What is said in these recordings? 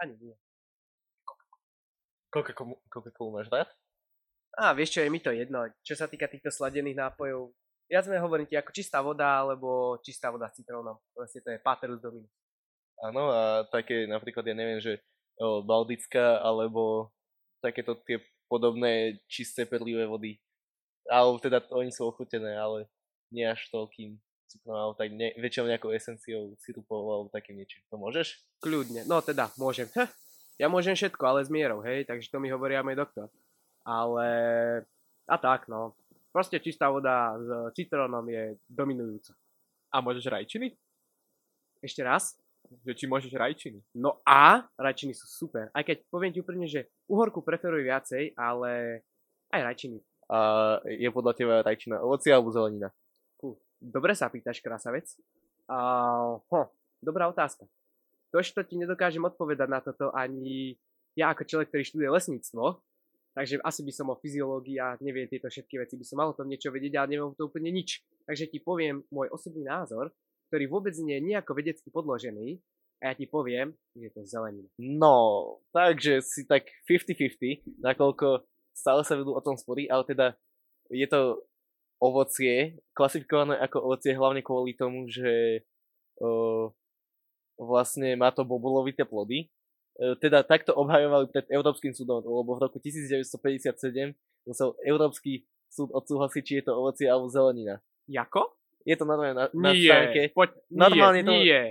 Ani nie. Coca-Colu Coca-Colu máš rád? Á, vieš čo, je mi to jedno. Čo sa týka týchto sladených nápojov, ja sme hovorím ti ako čistá voda, alebo čistá voda s citrónom. Proste to je Paterus Dominus. Áno, a také napríklad, ja neviem, že o, Baldická, alebo takéto tie podobné čisté perlivé vody. Alebo teda oni sú ochutené, ale nie až toľkým cukrom, alebo tak ne, väčšinou nejakou esenciou sirupov alebo takým niečím. To môžeš? Kľudne. No teda, môžem. Heh. Ja môžem všetko, ale s mierou, hej, takže to mi hovorí aj môj doktor. Ale... A tak, no. Proste čistá voda s citrónom je dominujúca. A môžeš rajčiny? Ešte raz? Že či môžeš rajčiny? No a rajčiny sú super. Aj keď poviem ti úprimne, že uhorku preferuj viacej, ale aj rajčiny. A je podľa teba rajčina ovoci alebo zelenina? Dobre sa pýtaš, krásavec. Uh, dobrá otázka. To, to ti nedokážem odpovedať na toto ani ja ako človek, ktorý študuje lesníctvo, takže asi by som o fyziológii a neviem tieto všetky veci, by som mal o tom niečo vedieť, ale neviem to úplne nič. Takže ti poviem môj osobný názor, ktorý vôbec nie je nejako vedecky podložený a ja ti poviem, že je to zelenina. No, takže si tak 50-50, nakoľko stále sa vedú o tom spory, ale teda je to ovocie, klasifikované ako ovocie hlavne kvôli tomu, že uh, vlastne má to bobulovité plody. E, teda takto obhajovali pred Európskym súdom, lebo v roku 1957 musel Európsky súd odsúhlasiť, či je to ovocie alebo zelenina. Jako? Je to normálne na, na nie, stránke. poď, Normálne nie, to- nie.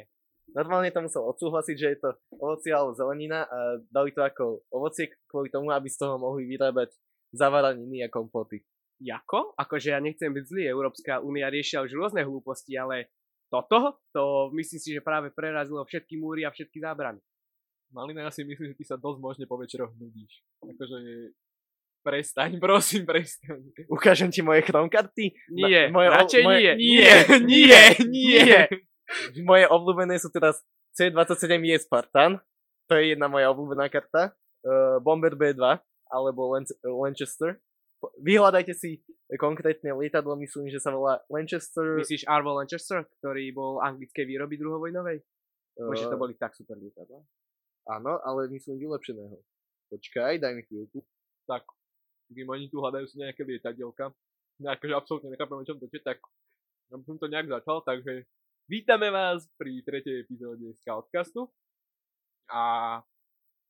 Normálne to musel odsúhlasiť, že je to ovocie alebo zelenina a dali to ako ovocie kvôli tomu, aby z toho mohli vyrábať zavaraniny a kompoty. Jako? Akože ja nechcem byť zlý, Európska únia riešia už rôzne hlúposti, ale toto, to myslím si, že práve prerazilo všetky múry a všetky zábrany. Malina, ja si myslím, že ty sa dosť možne po večeroch nudíš. Akože prestaň, prosím, prestaň. Ukážem ti moje chromkarty? Nie, moje- radšej moje- nie, Nie, nie, nie. Moje obľúbené sú teraz C27 je Spartan, to je jedna moja obľúbená karta, uh, Bomber B2 alebo Lan- Lancaster. Vyhľadajte si konkrétne lietadlo, myslím, že sa volá Lancaster. Myslíš Arvo Lancaster, ktorý bol anglickej výroby druhovojnovej? Bože, to Eh, boli tak super lietadla. Áno, ale myslím vylepšeného. Počkaj, daj mi chvíľku. Tak, kým oni tu hľadajú si nejaké lietadielka, no akože absolútne nechápem, o čom to je, tak ja som to nejak začal, takže vítame vás pri tretej epizóde Scoutcastu a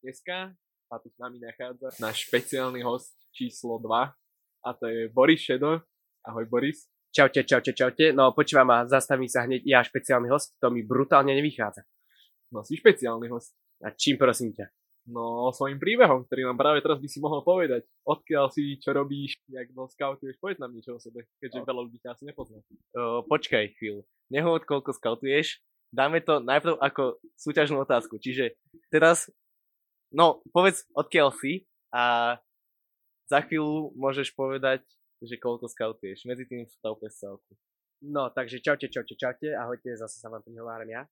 dneska sa tu s nami nachádza náš špeciálny host číslo 2 a to je Boris Šedo. Ahoj Boris. Čaute, čaute, čaute. No počúvam a zastavím sa hneď ja špeciálny host, to mi brutálne nevychádza. No si špeciálny host. A čím prosím ťa? No svojim príbehom, ktorý nám práve teraz by si mohol povedať. Odkiaľ si, čo robíš, jak no scoutuješ, povedz nám niečo o sebe, keďže No. veľa ľudí ťa asi nepozná. Uh, počkaj chvíľu. Nehovod, koľko skautuješ. Dáme to najprv ako súťažnú otázku. Čiže teraz, no, povedz, odkiaľ si a za chvíľu môžeš povedať, že koľko skautuješ. Medzi tým stav prestávku. No, takže čaute, čaute, čaute, ahojte, zase sa vám prihováram ja.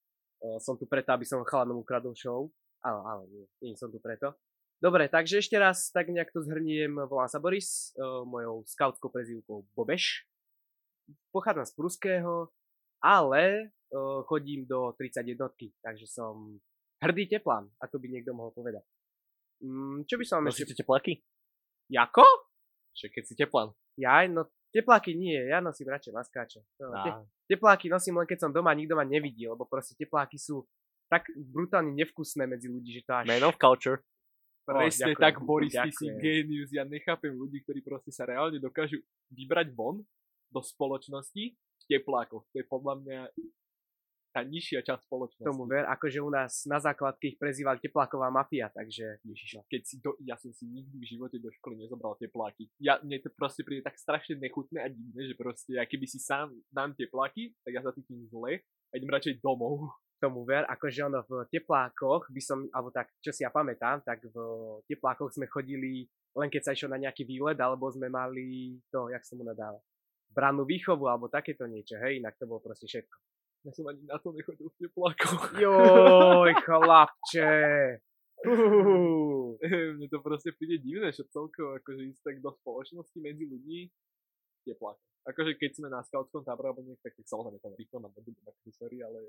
Uh, som tu preto, aby som chalanom ukradol show. Áno, áno, nie, nie som tu preto. Dobre, takže ešte raz tak nejak to zhrniem. Volám sa Boris, uh, mojou skautskou prezývkou Bobeš. Pochádzam z Pruského, ale uh, chodím do 31, takže som hrdý teplán, ako by niekto mohol povedať. Mm, čo by som vám ešte... Nosíte tepláky? Jako? Že keď si teplán. Ja, no tepláky nie, ja nosím radšej maskáče. No, te, tepláky nosím len keď som doma, nikto ma nevidí, lebo proste tepláky sú tak brutálne nevkusné medzi ľudí, že to až... Man of culture. Presne ďakujem, tak, Boris, ty si genius. Ja nechápem ľudí, ktorí proste sa reálne dokážu vybrať von do spoločnosti v teplákoch. To je podľa mňa tá nižšia časť spoločnosti. tomu ver, akože u nás na základke ich prezývali tepláková mafia, takže Ježiš, keď si do, ja som si nikdy v živote do školy nezobral tepláky. Ja, mne to proste príde tak strašne nechutné a divné, že proste, ja keby si sám dám tepláky, tak ja sa cítim zle a idem radšej domov. tomu ver, akože ono v teplákoch by som, alebo tak, čo si ja pamätám, tak v teplákoch sme chodili len keď sa išlo na nejaký výlet, alebo sme mali to, jak sa mu nadáva, brannú výchovu, alebo takéto niečo, hej, inak to bolo proste všetko. Ja som ani na to nechodil v teplákoch. Joj, chlapče. Uhuhu. Mne to proste príde divné, že celkovo akože ísť tak do spoločnosti medzi ľudí teplák. Akože keď sme na scoutskom tábore alebo niekde, tak, samozrejme tam rýchlo na budú akože sorry, ale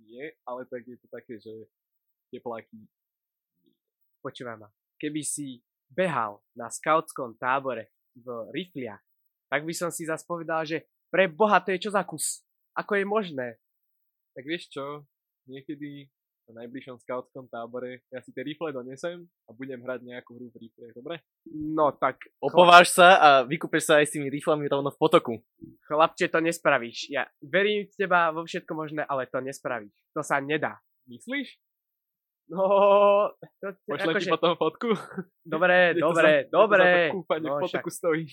nie, ale tak je to také, že tepláky počúvaj ma, keby si behal na skautskom tábore v rifliach, tak by som si zase povedal, že pre boha to je čo za kus? Ako je možné? Tak vieš čo, niekedy na najbližšom skautskom tábore ja si tie rifle donesem a budem hrať nejakú hru v rifle, dobre? No tak, Opováš sa a vykúpeš sa aj s tými riflami rovno v potoku. chlapče, to nespravíš. Ja verím v teba vo všetko možné, ale to nespravíš. To sa nedá. Myslíš? No, to, Pošlem akože, ti potom fotku. dobre, dobre, dobre. Kúpanie No, v potoku stojí.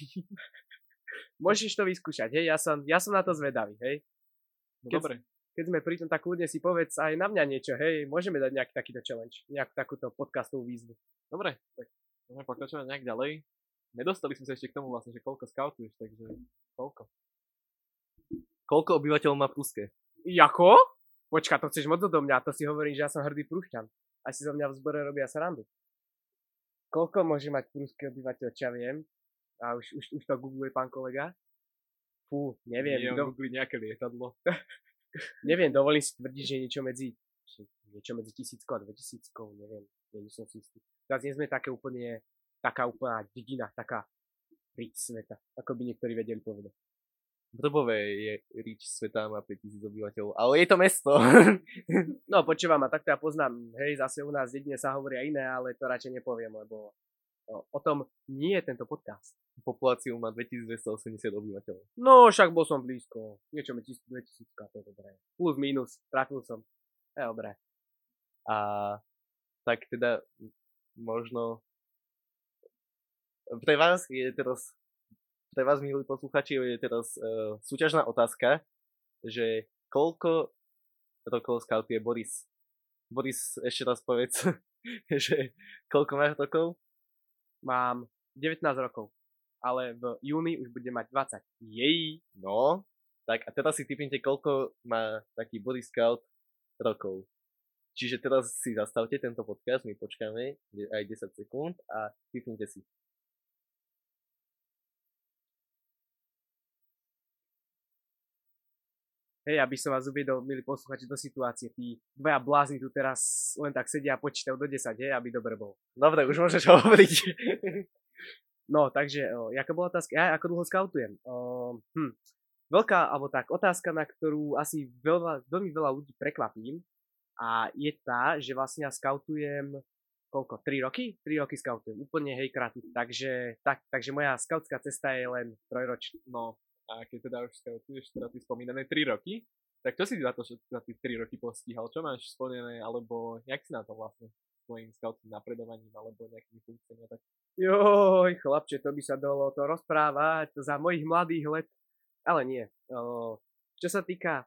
Môžeš to vyskúšať, hej, ja som, ja som na to zvedavý, hej. No Keď- dobre. Keď sme pri tom, tak kľudne si povedz aj na mňa niečo, hej, môžeme dať nejaký takýto challenge, nejakú takúto podcastovú výzvu. Dobre, tak môžeme pokračovať nejak ďalej. Nedostali sme sa ešte k tomu vlastne, že koľko scoutuješ, takže koľko? Koľko obyvateľov má Pruske? Jako? Počka, to chceš moc do mňa, to si hovorím, že ja som hrdý prúšťan. A si zo mňa v zbore robia srandu. Koľko môže mať prúské obyvateľ, čo ja viem? A už, už, už to googluje pán kolega. Fú, neviem, Nie, do, on googlí nejaké lietadlo. neviem, dovolím si tvrdiť, že niečo medzi, niečo medzi tisíckou a dvetisíckou, neviem, nie som si istý. Teraz nie sme také úplne, taká úplná dedina, taká riť sveta, ako by niektorí vedeli povedať. Vrbové je rič sveta, má 5000 obyvateľov, ale je to mesto. No, počúvam, a takto ja poznám, hej, zase u nás dedine sa hovoria iné, ale to radšej nepoviem, lebo o, tom nie je tento podcast. Populáciu má 2280 obyvateľov. No, však bol som blízko. Niečo medzi 2000, to je dobré. Plus, minus, trafil som. Je dobré. A tak teda možno pre vás je teraz pre vás, milí posluchači, je teraz uh, súťažná otázka, že koľko rokov scoutuje Boris? Boris, ešte raz povedz, že koľko máš rokov? Mám 19 rokov, ale v júni už budem mať 20. Jej. No, tak a teraz si typnite, koľko má taký Boris Scout rokov. Čiže teraz si zastavte tento podcast, my počkáme aj 10 sekúnd a typnite si. Hej, aby som vás uviedol, milí posluchači, do situácie. Tí dvaja blázni tu teraz len tak sedia a počítajú do 10, hej, aby dobre bol. Dobre, už môžeš hovoriť. No, takže, o, jaká bola otázka? Ja ako dlho skautujem? O, hm, veľká, alebo tak, otázka, na ktorú asi veľa, veľmi veľa ľudí prekvapím a je tá, že vlastne ja skautujem koľko? 3 roky? 3 roky skautujem, úplne hej krátko. Takže, tak, takže moja skautská cesta je len trojročná. No, a keď teda už scoutuješ teda tie spomínané 3 roky, tak čo si za to, za tých 3 roky postíhal? Čo máš splnené, alebo jak si na to vlastne s tvojim scoutským napredovaním, alebo nejakými funkciami tak? Joj, chlapče, to by sa dalo to rozprávať za mojich mladých let. Ale nie. Čo sa týka...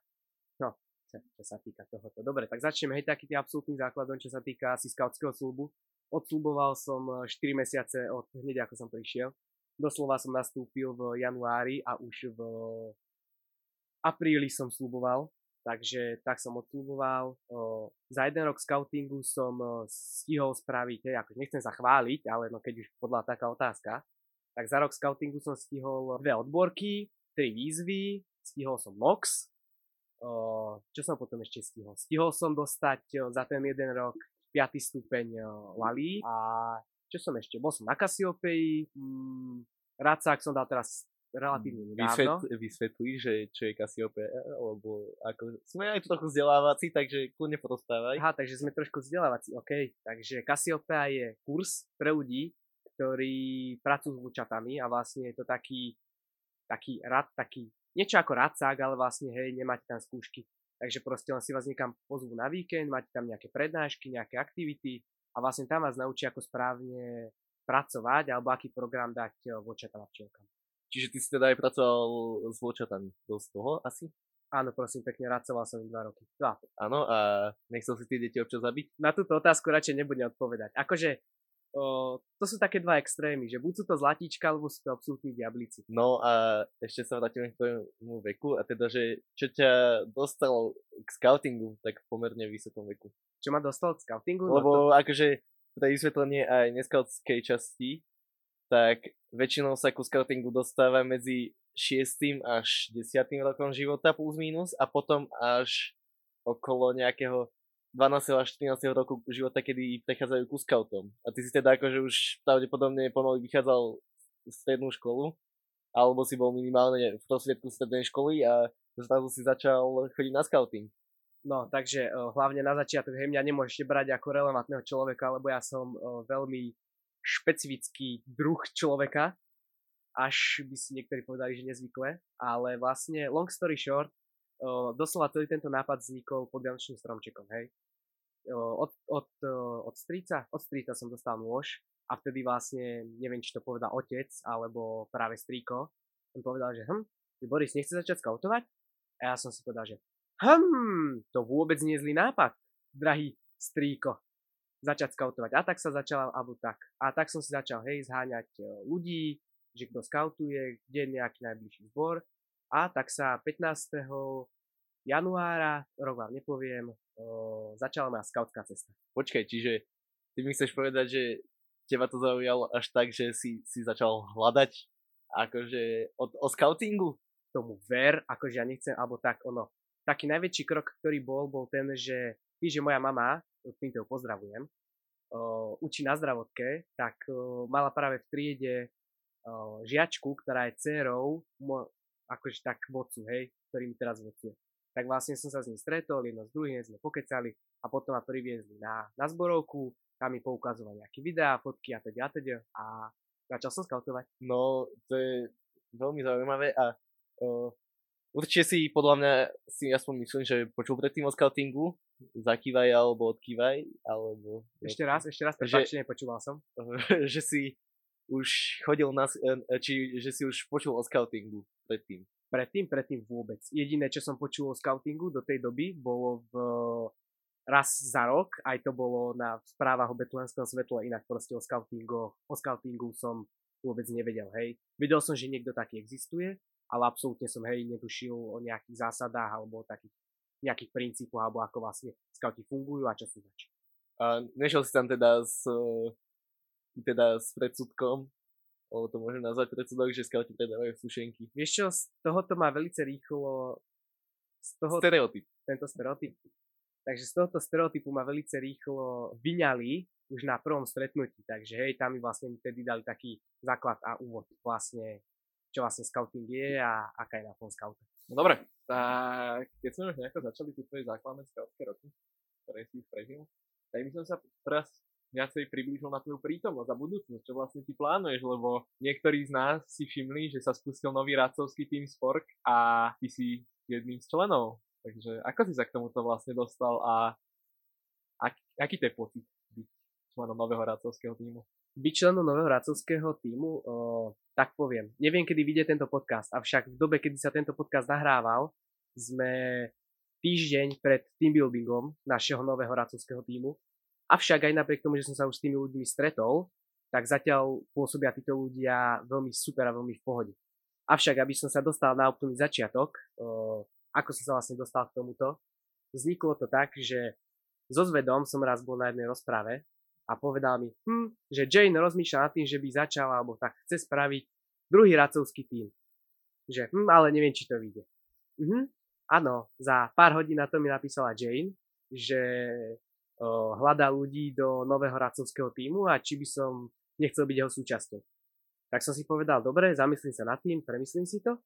No, čo, sa týka tohoto. Dobre, tak začneme hej taký tým absolútnym základom, čo sa týka asi scoutského slubu. Odsluboval som e, 4 mesiace od hneď ako som prišiel. Doslova som nastúpil v januári a už v apríli som sluboval. Takže tak som odsluboval. Za jeden rok scoutingu som stihol spraviť, hej, ako nechcem sa chváliť, ale no keď už podľa taká otázka, tak za rok scoutingu som stihol dve odborky, tri výzvy, stihol som MOX, čo som potom ešte stihol? Stihol som dostať za ten jeden rok 5. stupeň Lali a čo som ešte? Bol som na Cassiopeii, mm, Racák som dal teraz relatívne nedávno. Vysvet, vysvetlí, že čo je Cassiopeia, lebo ako, sme aj trochu vzdelávací, takže kľudne porozprávaj. Aha, takže sme trošku vzdelávací, OK. Takže Cassiopeia je kurz pre ľudí, ktorí pracujú s vlčatami a vlastne je to taký, taký rad, taký, niečo ako radcák, ale vlastne hej, nemáte tam skúšky. Takže proste len si vás niekam pozvú na víkend, máte tam nejaké prednášky, nejaké aktivity a vlastne tam vás naučí, ako správne pracovať alebo aký program dať eh, vlčatám a včielkam. Čiže ty si teda aj pracoval s vlčatami. Dosť toho asi? Áno, prosím pekne, radcoval som im dva roky. Dva. Áno, a nechcel si tie deti občas zabiť? Na túto otázku radšej nebudem odpovedať. Akože, o, to sú také dva extrémy, že buď sú to zlatíčka, alebo sú to absolútni diablici. No a ešte sa vrátime k tvojmu veku a teda, že čo ťa dostalo k scoutingu tak v pomerne vysokom veku? Čo ma dostal od scoutingu? No to, Lebo akože pre vysvetlenie aj neskautskej časti, tak väčšinou sa ku scoutingu dostáva medzi 6. až 10. rokom života plus minus a potom až okolo nejakého 12. až 14. roku života, kedy prechádzajú ku scoutom. A ty si teda akože už pravdepodobne pomaly vychádzal strednú školu, alebo si bol minimálne v prosvietku strednej školy a zrazu si začal chodiť na scouting. No, takže uh, hlavne na začiatok, hej, mňa nemôžete brať ako relevantného človeka, lebo ja som uh, veľmi špecifický druh človeka, až by si niektorí povedali, že nezvykle, ale vlastne long story short, uh, doslova celý tento nápad vznikol pod Vianočným stromčekom, hej. Uh, od, od, uh, od strica, od strica som dostal nôž a vtedy vlastne, neviem, či to povedal otec, alebo práve strýko, som povedal, že hm, Boris, nechce začať skautovať? A ja som si povedal, že Hm, to vôbec nie je zlý nápad, drahý strýko. Začať skautovať. A tak sa začala, alebo tak. A tak som si začal, hej, zháňať e, ľudí, že kto skautuje, kde je nejaký najbližší zbor. A tak sa 15. januára, rok vám nepoviem, o, začala moja skautská cesta. Počkaj, čiže ty mi chceš povedať, že teba to zaujalo až tak, že si, si začal hľadať akože o, o scoutingu? Tomu ver, akože ja nechcem, alebo tak ono, taký najväčší krok, ktorý bol, bol ten, že tým, že moja mama, týmto ju pozdravujem, uh, učí na zdravotke, tak mala práve v triede žiačku, ktorá je dcerou, mo, akože tak vodcu, hej, ktorý mi teraz vodcuje. Tak vlastne som sa s ním stretol, jedno s druhým sme pokecali a potom ma priviezli na, na zborovku, tam mi poukazovali nejaké videá, fotky a teda a teda a začal som skautovať. No, to je veľmi zaujímavé a uh, Určite si, podľa mňa, si aspoň myslím, že počul predtým o scoutingu, zakývaj alebo odkývaj, alebo... Ešte raz, ešte raz, že, nepočúval som. že si už chodil na, či že si už počul o scoutingu predtým. Predtým, predtým vôbec. Jediné, čo som počul o scoutingu do tej doby, bolo v raz za rok, aj to bolo na správach o betlenskom svetle, inak proste o scoutingu, o scoutingu som vôbec nevedel, hej. Vedel som, že niekto taký existuje, ale absolútne som hej netušil o nejakých zásadách alebo o takých nejakých princípoch alebo ako vlastne scouty fungujú a čo sú zač. A nešiel si tam teda s, teda s predsudkom, alebo to môžem nazvať predsudok, že scouty predávajú sušenky. Vieš čo, z tohoto má veľmi rýchlo z toho, stereotyp. Tento stereotyp. Takže z tohoto stereotypu ma veľmi rýchlo vyňali už na prvom stretnutí, takže hej, tam mi vlastne vtedy dali taký základ a úvod vlastne čo vlastne scouting je a aká je na tom scout. No dobre, tak keď sme už nejako začali tie tvoje základné scoutské roky, ktoré si prežil, tak by som sa teraz viacej priblížil na tvoju prítomnosť a budúcnosť, čo vlastne ty plánuješ, lebo niektorí z nás si všimli, že sa spustil nový radcovský tým Spork a ty si jedným z členov. Takže ako si sa k tomuto vlastne dostal a ak, aký to je pocit byť členom nového radcovského týmu? Byť členom nového radcovského týmu, tak poviem. Neviem, kedy vyjde tento podcast, avšak v dobe, kedy sa tento podcast nahrával, sme týždeň pred teambuildingom našeho nového racovského týmu. Avšak aj napriek tomu, že som sa už s tými ľuďmi stretol, tak zatiaľ pôsobia títo ľudia veľmi super a veľmi v pohode. Avšak, aby som sa dostal na úplný začiatok, ako som sa vlastne dostal k tomuto, vzniklo to tak, že so Zvedom som raz bol na jednej rozprave a povedal mi, hm, že Jane rozmýšľa nad tým, že by začal alebo tak chce spraviť druhý racovský tým. Že hm, ale neviem, či to vyjde. Mhm. Áno, za pár hodín na to mi napísala Jane, že o, hľadá ľudí do nového racovského týmu a či by som nechcel byť jeho súčasťou. Tak som si povedal, dobre, zamyslím sa nad tým, premyslím si to.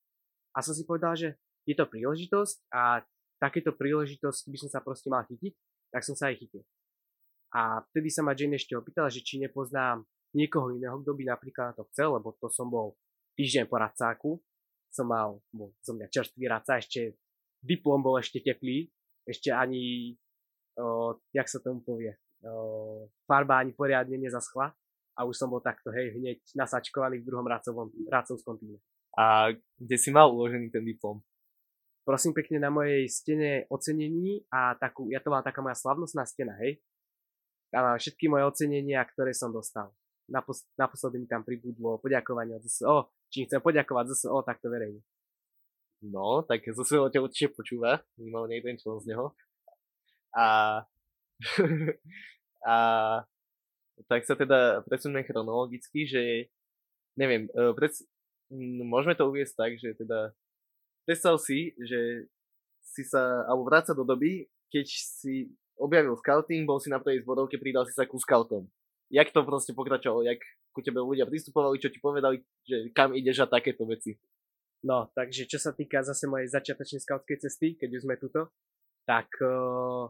A som si povedal, že je to príležitosť a takéto príležitosti by som sa proste mal chytiť, tak som sa aj chytil. A vtedy sa ma Jane ešte opýtala, že či nepoznám niekoho iného, kto by napríklad na to chcel, lebo to som bol týždeň po racáku, som mal, bol som mňa čerstvý raca, ešte diplom bol ešte teplý, ešte ani, o, jak sa tomu povie, o, farba ani poriadne nezaschla a už som bol takto, hej, hneď nasačkovaný v druhom racovom, racovskom týme. A kde si mal uložený ten diplom? Prosím pekne na mojej stene ocenení a takú, ja to mám taká moja slavnostná stena, hej, tam mám všetky moje ocenenia, ktoré som dostal. Napos- naposledy mi tam pribudlo poďakovanie od ZSO. Či chcem poďakovať ZSO, tak to verejne. No, tak ZSO ťa určite počúva, minimálne jeden člen z neho. A, a tak sa teda presuneme chronologicky, že neviem, e, pred, môžeme to uviesť tak, že teda predstav si, že si sa, alebo vráca do doby, keď si objavil scouting, bol si na prvej zbodovke, pridal si sa ku scoutom. Jak to proste pokračovalo? Jak ku tebe ľudia pristupovali, čo ti povedali, že kam ideš a takéto veci? No, takže čo sa týka zase mojej začiatočnej skautskej cesty, keď už sme tuto, tak uh,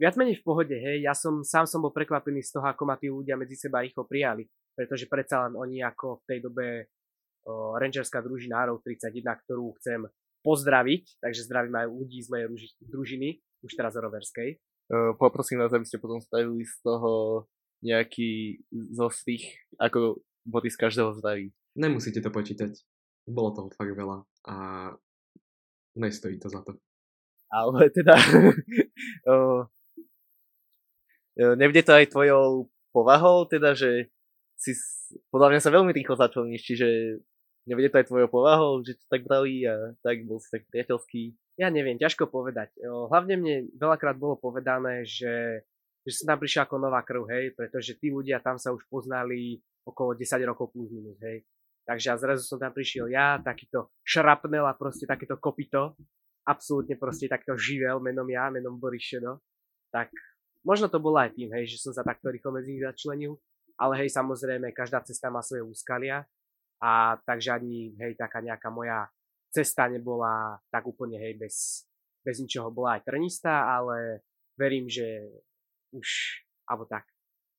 viac menej v pohode, hej, ja som, sám som bol prekvapený z toho, ako ma tí ľudia medzi seba rýchlo prijali, pretože predsa len oni ako v tej dobe uh, rangerská družina Arrow 31, ktorú chcem pozdraviť, takže zdravím aj ľudí z mojej družiny, už teraz roverskej. Uh, poprosím vás, aby ste potom stavili z toho nejaký zostrih, ako body z každého zdraví. Nemusíte to počítať. Bolo toho fakt veľa a nestojí to za to. Ale teda uh, nebude to aj tvojou povahou, teda, že si podľa mňa sa veľmi rýchlo začlníš, čiže nebude to aj tvojou povahou, že to tak brali a tak bol si tak priateľský. Ja neviem, ťažko povedať. Hlavne mne veľakrát bolo povedané, že že som tam prišiel ako nová krv, hej, pretože tí ľudia tam sa už poznali okolo 10 rokov plus minus, hej. Takže a zrazu som tam prišiel ja, takýto šrapnel a proste takéto kopito, absolútne proste takto živel menom ja, menom Boris Šedo. Tak možno to bolo aj tým, hej, že som sa takto rýchlo medzi nich začlenil, ale hej, samozrejme, každá cesta má svoje úskalia a takže ani, hej, taká nejaká moja cesta nebola tak úplne, hej, bez, bez ničoho bola aj trnistá, ale verím, že už, alebo tak,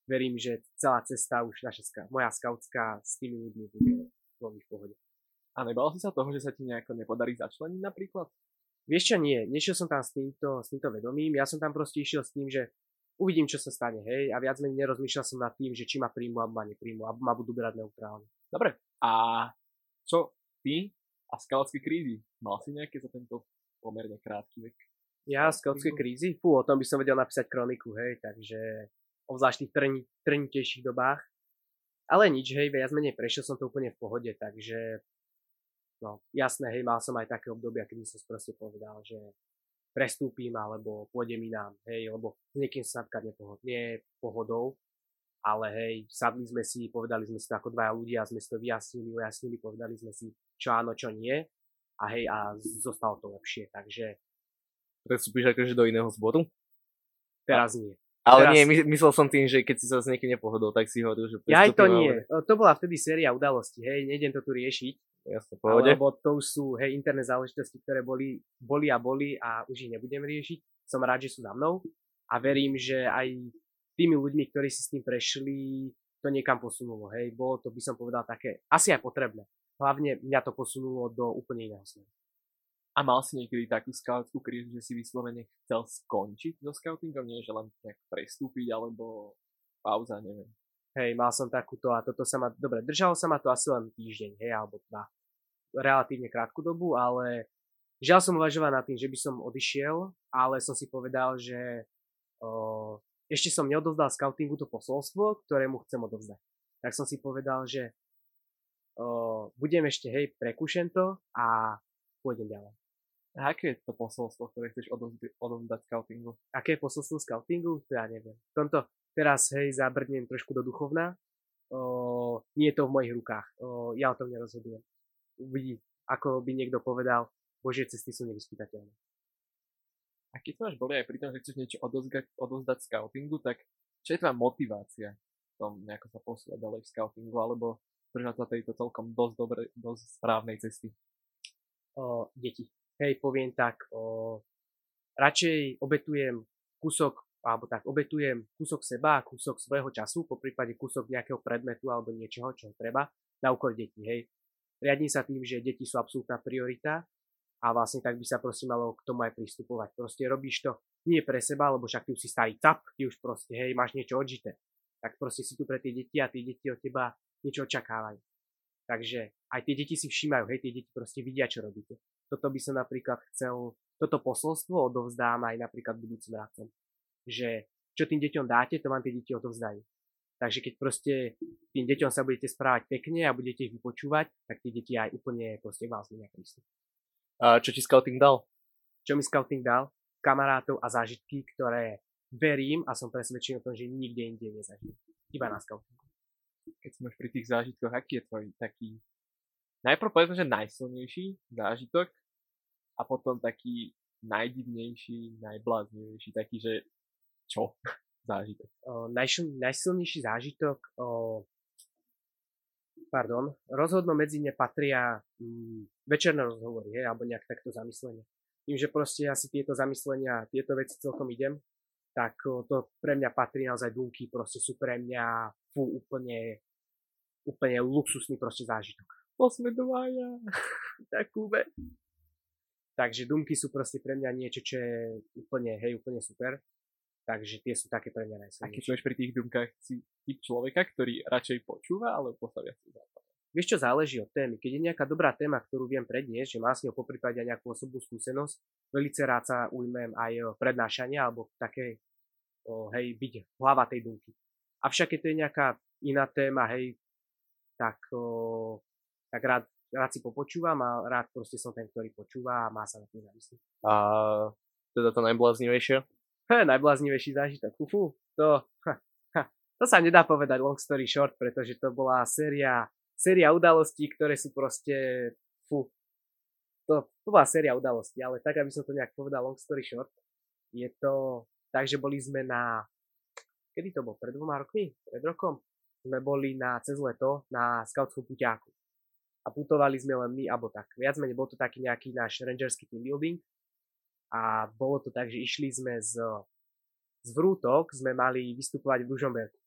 verím, že celá cesta už naša, moja skautská s tými ľuďmi bude veľmi v pohode. A nebal si sa toho, že sa ti nejako nepodarí začleniť napríklad? Vieš čo, nie. Nešiel som tam s týmto, s týmto vedomím. Ja som tam proste išiel s tým, že uvidím, čo sa stane, hej. A viac menej nerozmýšľal som nad tým, že či ma príjmu alebo ma nepríjmu, alebo ma budú brať neutrálne. Dobre. A čo ty a skautské krízy? Mal si nejaké za tento pomerne krátky vek? Ja, skautské krízy? Fú, o tom by som vedel napísať kroniku, hej, takže obzvlášť v tých trni, trnitejších dobách. Ale nič, hej, viac menej prešiel som to úplne v pohode, takže no, jasné, hej, mal som aj také obdobia, kedy som proste povedal, že prestúpim alebo pôjdem inám, hej, lebo s niekým sa napríklad nepohod, nie pohodou, ale hej, sadli sme si, povedali sme si to ako dvaja ľudia, sme si to vyjasnili, ujasnili, povedali sme si, čo áno, čo nie a hej, a zostalo to lepšie, takže prestúpiš akože do iného zboru? Teraz nie. Ale Teraz... nie, my, myslel som tým, že keď si sa s niekým nepohodol, tak si hovoril, že Ja aj to nie. Ale... To bola vtedy séria udalostí, hej, nejdem to tu riešiť. Jasne, pohode. Lebo to už sú, hej, interné záležitosti, ktoré boli, boli a boli a už ich nebudem riešiť. Som rád, že sú za mnou a verím, že aj tými ľuďmi, ktorí si s tým prešli, to niekam posunulo, hej. Bolo to, by som povedal, také asi aj potrebné. Hlavne mňa to posunulo do úplne iného smeru. A mal si niekedy takú scoutskú krízu, že si vyslovene chcel skončiť so scoutingom, nie že len nejak prestúpiť alebo pauza, neviem. Hej, mal som takúto a toto sa ma, dobre, držalo sa ma to asi len týždeň, hej, alebo dva. Relatívne krátku dobu, ale žiaľ som uvažoval nad tým, že by som odišiel, ale som si povedal, že o, ešte som neodovzdal scoutingu to posolstvo, ktorému chcem odovzdať. Tak som si povedal, že budem ešte, hej, prekúšem to a pôjdem ďalej. A aké je to posolstvo, ktoré chceš odovzdať scoutingu? Aké je posolstvo scoutingu? To ja neviem. V tomto teraz, hej, zabrdnem trošku do duchovna. O, nie je to v mojich rukách. O, ja o tom nerozhodujem. Uvidí, ako by niekto povedal, Božie cesty sú nevyspytateľné. A keď máš boli aj pri tom, že chceš niečo odovzdať, odovzdať scoutingu, tak čo je tvoja motivácia v tom nejako sa posúvať ďalej v scoutingu, alebo držať sa tejto celkom dosť, dobre, dosť správnej cesty? O, deti hej, poviem tak, o, radšej obetujem kúsok, alebo tak, obetujem kúsok seba, kúsok svojho času, po prípade kúsok nejakého predmetu alebo niečoho, čo treba, na úkor detí, hej. Riadím sa tým, že deti sú absolútna priorita a vlastne tak by sa proste malo k tomu aj pristupovať. Proste robíš to nie pre seba, lebo však ty už si starý cap, ty už proste, hej, máš niečo odžité. Tak proste si tu pre tie deti a tie deti od teba niečo očakávajú. Takže aj tie deti si všímajú, hej, tie deti proste vidia, čo robíte toto by som napríklad chcel, toto posolstvo odovzdám aj napríklad budúcim radcom. Že čo tým deťom dáte, to vám tie deti odovzdajú. Takže keď proste tým deťom sa budete správať pekne a budete ich vypočúvať, tak tie deti aj úplne proste vás zmenia prístup. A čo ti scouting dal? Čo mi scouting dal? Kamarátov a zážitky, ktoré verím a som presvedčený o tom, že nikde inde nezažijem. Iba na scoutingu. Keď sme pri tých zážitkoch, aký je tvoj taký najprv povedzme, že najsilnejší zážitok a potom taký najdivnejší, najbláznivejší, taký, že Čo? Zážitok. O, najšil, najsilnejší zážitok, o, pardon, rozhodno medzi ne patria mm, večerné rozhovory, hej, alebo nejak takto zamyslenie. Tým, že proste ja si tieto zamyslenia, tieto veci celkom idem, tak o, to pre mňa patrí naozaj dunky, proste sú pre mňa fú, úplne, úplne luxusný proste zážitok. To sme dvaja. tak Kube. Takže dumky sú proste pre mňa niečo, čo je úplne, hej, úplne super. Takže tie sú také pre mňa najsilnejšie. seš pri tých dumkách, si typ človeka, ktorý radšej počúva, alebo si západ. Vieš čo, záleží od témy. Keď je nejaká dobrá téma, ktorú viem predniesť, že má s ňou poprípade aj nejakú osobnú skúsenosť, veľmi rád sa ujmem aj o prednášania alebo také, o, hej, byť hlava tej dumky. Avšak keď to je nejaká iná téma, hej, tak, o, tak rád, rád si popočúvam a rád proste som ten, ktorý počúva a má sa na tým zamyslieť. A teda to najbláznivejšie? He, najbláznivejší zážitok. Ufu, to, ha, ha, to sa nedá povedať long story short, pretože to bola séria, séria udalostí, ktoré sú proste, to, to bola séria udalostí, ale tak, aby som to nejak povedal long story short, je to tak, že boli sme na, kedy to bol, pred dvoma rokmi, pred rokom, sme boli na, cez leto na scoutskom puťáku. A putovali sme len my, alebo tak, viac menej bol to taký nejaký náš rangerský team building, a bolo to tak, že išli sme z, z Vrútok, sme mali vystupovať v Ružomberku.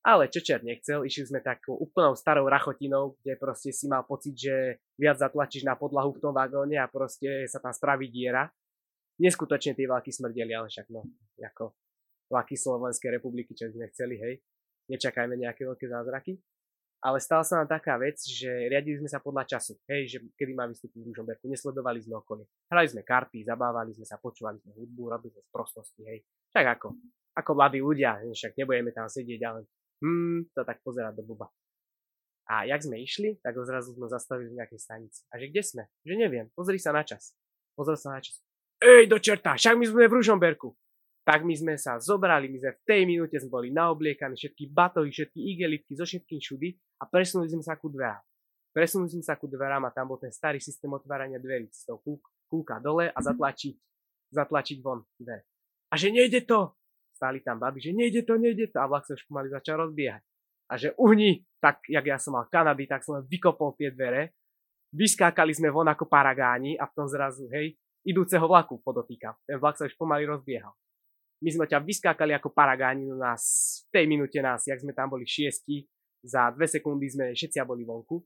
Ale Čečer nechcel, išli sme takou úplnou starou rachotinou, kde proste si mal pocit, že viac zatlačíš na podlahu v tom vagóne a proste sa tam spraví diera. Neskutočne tie vlaky smrdeli, ale však no, ako vlaky Slovenskej republiky, čo sme chceli, hej. Nečakajme nejaké veľké zázraky. Ale stala sa nám taká vec, že riadili sme sa podľa času. Hej, že kedy má vystúpiť v Ružomberku. Nesledovali sme okolie. Hrali sme karty, zabávali sme sa, počúvali sme hudbu, robili sme sprostosti, hej. Tak ako, ako mladí ľudia, však nebudeme tam sedieť, ale hmm, to tak pozerať do buba. A jak sme išli, tak zrazu sme zastavili v nejakej stanici. A že kde sme? Že neviem, pozri sa na čas. Pozrel sa na čas. Ej, do čerta, však my sme v Ružomberku. Tak my sme sa zobrali, my sme v tej minúte sme boli naobliekaní, všetky batohy, všetky igelitky, zo všetkým všudy a presunuli sme sa ku dverám. Presunuli sme sa ku dverám a tam bol ten starý systém otvárania dverí. Toho kúk, kúka dole a zatlačiť, zatlačiť von dvere. A že nejde to! Stáli tam baby, že nejde to, nejde to. A vlak sa už pomaly začal rozbiehať. A že uhni, tak jak ja som mal Kanady, tak som vykopol tie dvere. Vyskákali sme von ako paragáni a v tom zrazu, hej, idúceho vlaku podotýkam. Ten vlak sa už pomaly rozbiehal. My sme ťa vyskákali ako paragáni, no nás v tej minúte nás, jak sme tam boli šiesti, za dve sekundy sme všetci boli vonku.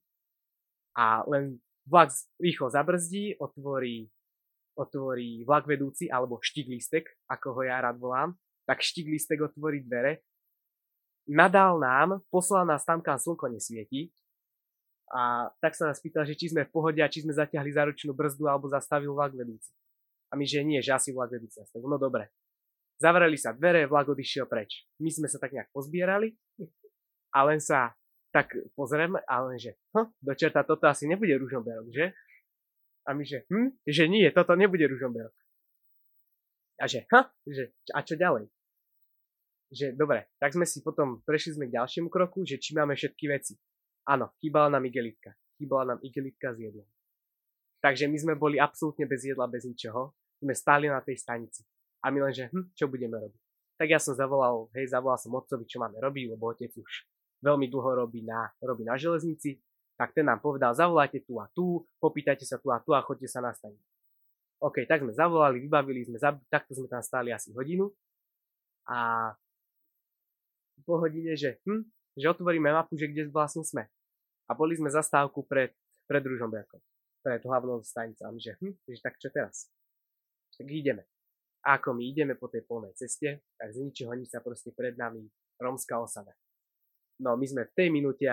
A len vlak rýchlo zabrzdí, otvorí, otvorí vlak vedúci, alebo štiglistek, ako ho ja rád volám. Tak štiglistek otvorí dvere, nadal nám, poslal nás tam, kam slnko nesvieti. A tak sa nás pýtal, že či sme v pohode a či sme zatiahli záručnú brzdu alebo zastavil vlak vedúci. A my, že nie, že asi vlak vedúci. No dobre. Zavreli sa dvere, vlak odišiel preč. My sme sa tak nejak pozbierali a len sa tak pozrieme a len, že hm, do čerta toto asi nebude ružomberok, že? A my, že hm, že nie, toto nebude ružomberok. A že, ha, že, a čo ďalej? Že dobre, tak sme si potom prešli sme k ďalšiemu kroku, že či máme všetky veci. Áno, chýbala nám igelitka. Chýbala nám igelitka s jedlom. Takže my sme boli absolútne bez jedla, bez ničoho. Sme stáli na tej stanici. A my len, že hm, čo budeme robiť. Tak ja som zavolal, hej, zavolal som otcovi, čo máme robiť, lebo otec už veľmi dlho robí na, robí na železnici. Tak ten nám povedal, zavolajte tu a tu, popýtajte sa tu a tu a chodte sa na stanicu. OK, tak sme zavolali, vybavili sme, zab- takto sme tam stáli asi hodinu. A po hodine, že, hm, že otvoríme mapu, že kde vlastne sme. A boli sme zastávku pred, pred Ružomberkom, pred hlavnou stanicou. Že, hm, že tak čo teraz? Tak ideme. A ako my ideme po tej polnej ceste, tak z ničoho nič sa proste pred nami rómska osada. No my sme v tej minúte,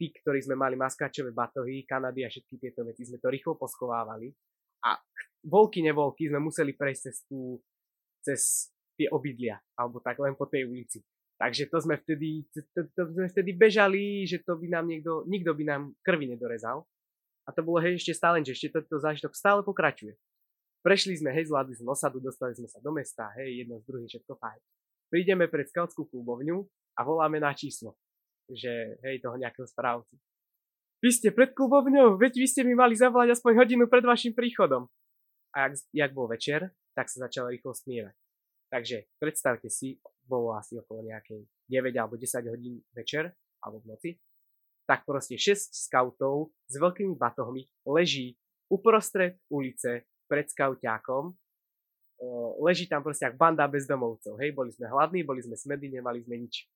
tí, ktorí sme mali maskáčové batohy, Kanady a všetky tieto veci, sme to rýchlo poschovávali. A voľky nevoľky sme museli prejsť cez, tú, cez tie obydlia, alebo tak len po tej ulici. Takže to sme vtedy, to, to, sme vtedy bežali, že to by nám niekto, nikto by nám krvi nedorezal. A to bolo hej, ešte stále, že ešte tento zážitok stále pokračuje. Prešli sme, hej, zvládli sme osadu, dostali sme sa do mesta, hej, jedno z druhým, všetko fajn. Prídeme pred skautskú klubovňu a voláme na číslo, že hej, toho nejakého správcu. Vy ste pred klubovňou, veď vy ste mi mali zavolať aspoň hodinu pred vašim príchodom. A jak, jak bol večer, tak sa začal rýchlo smievať. Takže predstavte si, bolo asi okolo nejakej 9 alebo 10 hodín večer, alebo v noci, tak proste 6 skautov s veľkými batohmi leží uprostred ulice pred skauťákom. Leží tam proste ako banda bezdomovcov. Hej, boli sme hladní, boli sme smedí, nemali sme nič.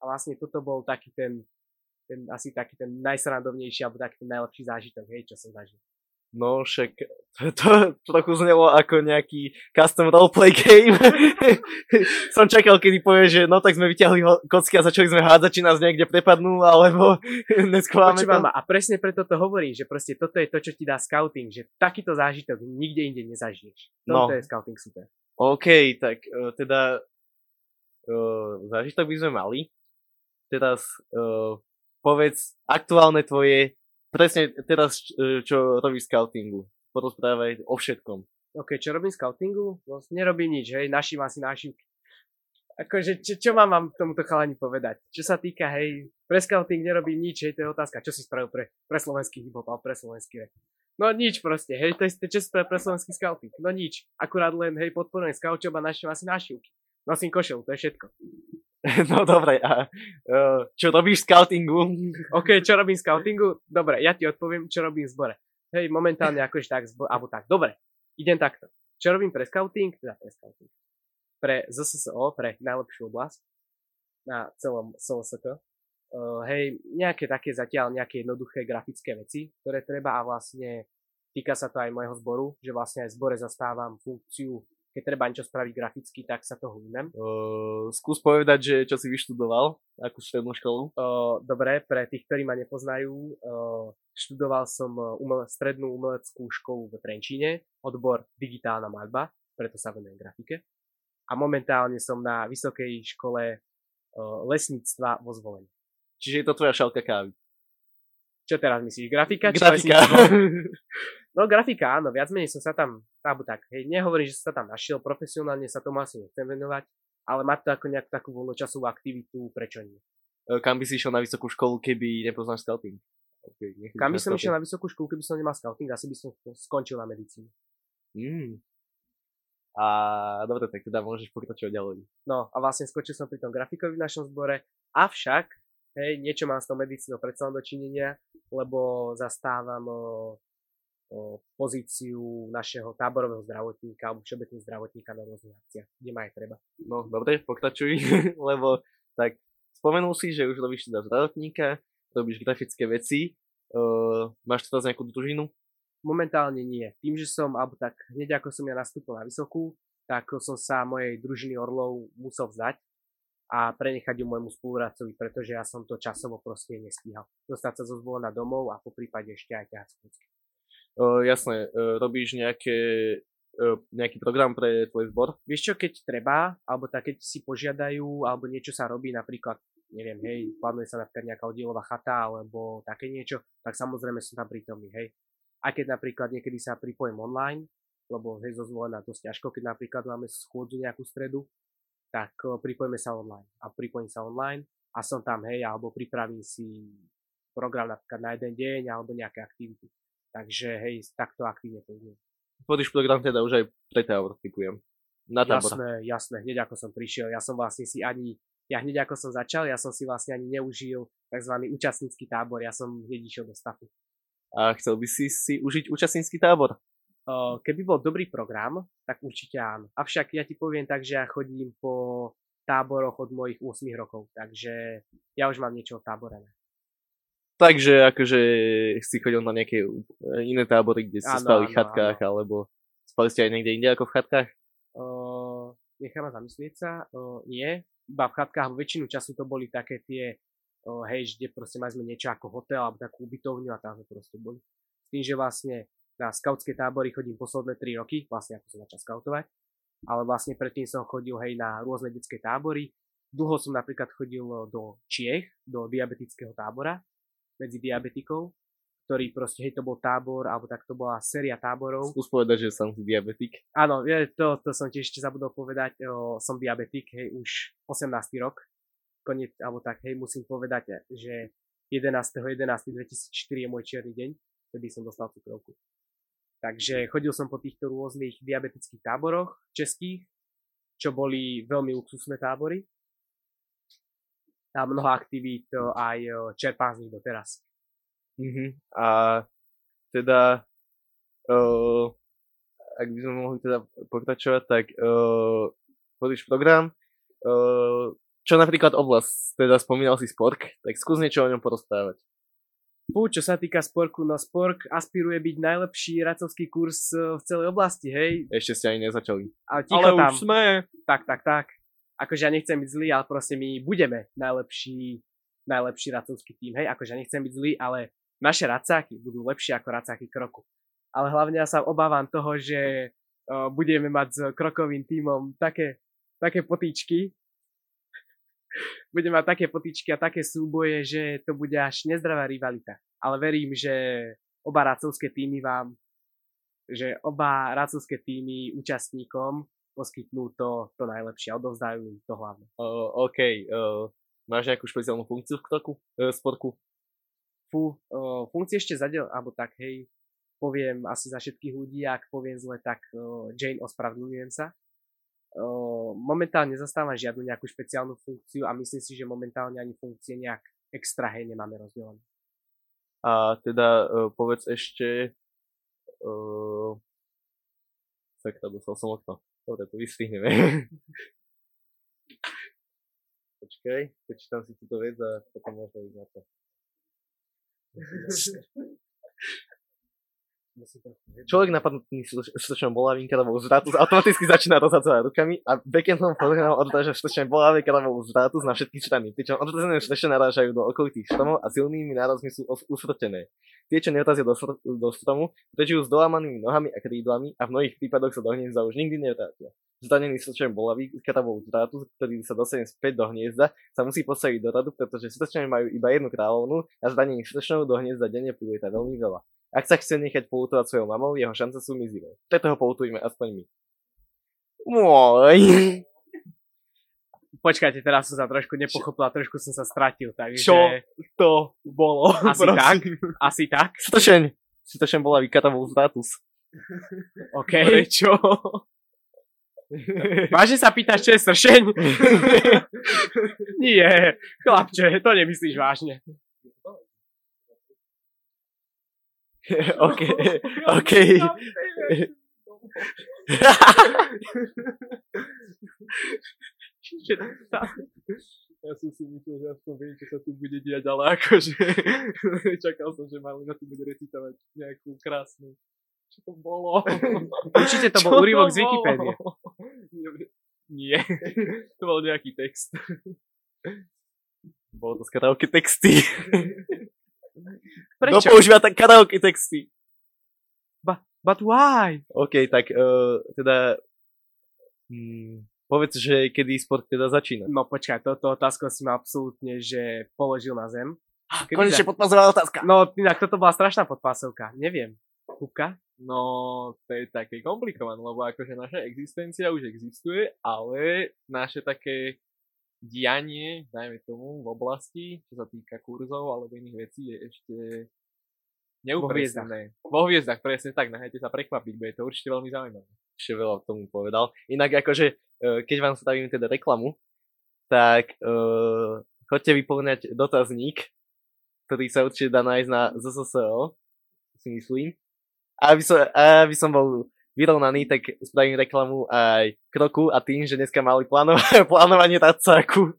A vlastne toto bol taký ten, ten asi taký ten najsrandovnejší alebo taký ten najlepší zážitok, hej, čo som zažil. No však to, to trochu znelo ako nejaký custom roleplay game. Som čakal, kedy povie, že no tak sme vyťahli kocky a začali sme hádzať, či nás niekde prepadnú, alebo neskováme to. A presne preto to hovorím, že proste toto je to, čo ti dá scouting, že takýto zážitok nikde inde nezažiješ. Toto no. je scouting super. OK, tak uh, teda uh, zážitok by sme mali. Teraz uh, povedz aktuálne tvoje presne teraz, e, čo robíš scoutingu. Porozprávaj o všetkom. OK, čo robím scoutingu? No, nerobím nič, hej, našim asi našim. Akože, čo, čo mám vám tomuto chalani povedať? Čo sa týka, hej, pre scouting nerobím nič, hej, to je otázka, čo si spravil pre, pre slovenský a pre slovenský rap. No nič proste, hej, to je čo si pre slovenský scouting. No nič, akurát len, hej, podporujem scoutčov a našim asi našivky. Nosím košel, to je všetko. No dobre, a uh, čo robíš v scoutingu? OK, čo robím v scoutingu? Dobre, ja ti odpoviem, čo robím v zbore. Hej, momentálne akože tak, zbor, alebo tak. Dobre, idem takto. Čo robím pre scouting? Teda pre scouting. Pre ZSSO, pre najlepšiu oblasť na celom SLSK. Uh, hej, nejaké také zatiaľ nejaké jednoduché grafické veci, ktoré treba a vlastne týka sa to aj môjho zboru, že vlastne aj v zbore zastávam funkciu keď treba niečo spraviť graficky, tak sa toho ujmem. Uh, skús povedať, že čo si vyštudoval, akú strednú školu? Uh, dobre, pre tých, ktorí ma nepoznajú, uh, študoval som umele, strednú umeleckú školu v Trenčíne, odbor digitálna maľba, preto sa venujem grafike. A momentálne som na vysokej škole uh, lesníctva vo zvolení. Čiže je to tvoja šalka kávy? Čo teraz myslíš? Grafika? Grafika. no grafika, áno, viac menej som sa tam, alebo tak, hej, nehovorím, že som sa tam našiel, profesionálne sa tomu asi nechcem venovať, ale mať to ako nejakú takú voľnočasovú aktivitu, prečo nie. E, kam by si išiel na vysokú školu, keby nepoznáš scouting? Okay, Kam by som išiel na vysokú školu, keby som nemal scouting? Asi by som skončil na medicínu. Mm. A dobre, tak teda môžeš pokračovať ďalej. No a vlastne skočil som pri tom grafikovi v našom zbore, avšak hej, niečo mám s tou medicínou predsa len dočinenia, lebo zastávam o, o pozíciu našeho táborového zdravotníka alebo všeobecného zdravotníka na rôznych akciách, kde ma aj treba. No, dobre, pokračuj, lebo tak spomenul si, že už robíš teda zdravotníka, robíš grafické veci, uh, máš teraz nejakú družinu? Momentálne nie. Tým, že som, alebo tak hneď ako som ja nastúpil na vysokú, tak som sa mojej družiny Orlov musel vzdať, a prenechať ju môjmu spolurácovi, pretože ja som to časovo proste nestíhal. Dostať sa zo zvolena domov a po prípade ešte aj ťahať skúcky. Uh, jasné, uh, robíš nejaké, uh, nejaký program pre tvoj zbor? Vieš čo, keď treba, alebo tak keď si požiadajú, alebo niečo sa robí, napríklad, neviem, hej, plánuje sa napríklad nejaká oddielová chata, alebo také niečo, tak samozrejme som tam prítomný, hej. Aj keď napríklad niekedy sa pripojím online, lebo hej, zo zvolená dosť ťažko, keď napríklad máme schôdzu nejakú stredu, tak pripojíme sa online. A pripojím sa online a som tam, hej, alebo pripravím si program napríklad na jeden deň alebo nejaké aktivity. Takže hej, takto aktívne to je. Vodíš program teda už aj pre tábor, typujem. Na tábor. Jasné, jasné, hneď ako som prišiel. Ja som vlastne si ani, ja hneď ako som začal, ja som si vlastne ani neužil tzv. účastnícky tábor, ja som hneď išiel do stafu. A chcel by si si užiť účastnícky tábor? Keby bol dobrý program, tak určite áno. Avšak ja ti poviem tak, že ja chodím po táboroch od mojich 8 rokov, takže ja už mám niečo táborené. Takže akože si chodil na nejaké iné tábory, kde ste spali v chatkách, áno. alebo spali ste aj niekde inde ako v chatkách? Uh, nechám ma zamyslieť sa, uh, nie, iba v chatkách väčšinu času to boli také tie, uh, hej, kde proste mali sme niečo ako hotel alebo takú ubytovňu a tam sme proste boli. S tým, že vlastne na skautské tábory chodím posledné 3 roky, vlastne ako som začal skautovať, ale vlastne predtým som chodil hej na rôzne detské tábory. Dlho som napríklad chodil do Čiech, do diabetického tábora, medzi diabetikov, ktorý proste, hej, to bol tábor, alebo tak to bola séria táborov. Skús povedať, že som diabetik. Áno, to, to som tiež ešte zabudol povedať, o, som diabetik, hej, už 18. rok, koniec, alebo tak, hej, musím povedať, že 11.11.2004 je môj čierny deň, kedy som dostal cukrovku. Takže chodil som po týchto rôznych diabetických táboroch českých, čo boli veľmi luxusné tábory. A mnoho aktivít e, aj e, čerpám z nich doteraz. Mhm. A teda, uh, ak by sme mohli teda pokračovať, tak uh, pozrieš program, uh, čo napríklad oblasť, teda spomínal si Spork, tak skús niečo o ňom porozprávať. Fú, čo sa týka Sporku, no Spork aspiruje byť najlepší racovský kurz e, v celej oblasti, hej. Ešte ste ani nezačali. Ale ticho Ale tam. už sme. Tak, tak, tak. Akože ja nechcem byť zlý, ale proste my budeme najlepší, najlepší racovský tým, hej. Akože ja nechcem byť zlý, ale naše racáky budú lepšie ako racáky kroku. Ale hlavne ja sa obávam toho, že uh, budeme mať s krokovým tímom také, také potýčky, budeme mať také potýčky a také súboje, že to bude až nezdravá rivalita. Ale verím, že oba racovské týmy vám, že oba racovské týmy účastníkom poskytnú to, to najlepšie a odovzdajú im to hlavne. Uh, OK, uh, máš nejakú špeciálnu funkciu v kroku, uh, sporku? Fú, uh, funkcie ešte zadel, alebo tak, hej, poviem asi za všetkých ľudí, ak poviem zle, tak uh, Jane, ospravedlňujem sa. Uh, momentálne zastávam žiadnu nejakú špeciálnu funkciu a myslím si, že momentálne ani funkcie nejak extra hej nemáme rozdelené. A teda uh, povedz ešte... Uh, sakra, dostal som okno. Dobre, to vystrihneme. Počkaj, prečítam si túto vec a potom môžeme ísť na to. Človek napadnutý skutočnou bolavým kadavou zrátus automaticky začína rozhadzovať rukami a backendom programu odráža skutočne bolavé kadavou zrátus na všetky strany, pričom odvrazené štreše narážajú do okolitých stromov a silnými nárazmi sú usmrtené. Tie, čo neotazia do, str- do stromu, prežijú s dolámanými nohami a krídlami a v mnohých prípadoch sa do hniezda už nikdy nevrátia. Zdanený skutočne bolavý kadavou zrátus, ktorý sa dostane späť do hniezda, sa musí postaviť do radu, pretože skutočne majú iba jednu kráľovnú a zdanených skutočnou do hniezda denne prilieta veľmi veľa. Ak sa chce nechať poutovať svojou mamou, jeho šance sú mizivé. Preto ho poutujme aspoň my. Môj. Počkajte, teraz som sa trošku nepochopil a trošku som sa stratil, takže... Čo to bolo? Asi tak. Asi tak, Stošeň. Stošeň bola vykatavou status. OK. Prečo? Vážne sa pýtaš, čo je sršeň? Nie, chlapče, to nemyslíš vážne. OK, OK. Ja som si myslel, že aspoň viem, čo sa tu bude diať, ale akože čakal som, že Malina tu bude recitovať nejakú krásnu. Čo to bolo? Určite to Čo bol úryvok z? Wikipédie. Nie, to bol nejaký text. Bolo to z karaoke Kto Prečo? používa tak karaoke texty? But why? OK, tak uh, teda... Hmm, povedz, že kedy sport teda začína. No počkaj, toto otázku si ma absolútne, že položil na zem. Kedy Konečne za- podpazová otázka. No, inak toto bola strašná podpásovka. Neviem. Kúbka? No, to je také komplikované, lebo akože naša existencia už existuje, ale naše také dianie, dajme tomu, v oblasti, čo sa týka kurzov alebo iných vecí, je ešte neupresnené. Vo hviezdach, presne tak, nahajte sa prekvapiť, bude to určite veľmi zaujímavé. ešte veľa k tomu povedal. Inak akože, eh, keď vám stavím teda reklamu, tak uh, chodte vyplňať dotazník, ktorý sa určite dá nájsť na ZSSL, si myslím. A aby som, aby som bol vyrovnaný, tak spravím reklamu aj kroku a tým, že dneska mali plánova- plánovanie tacáku.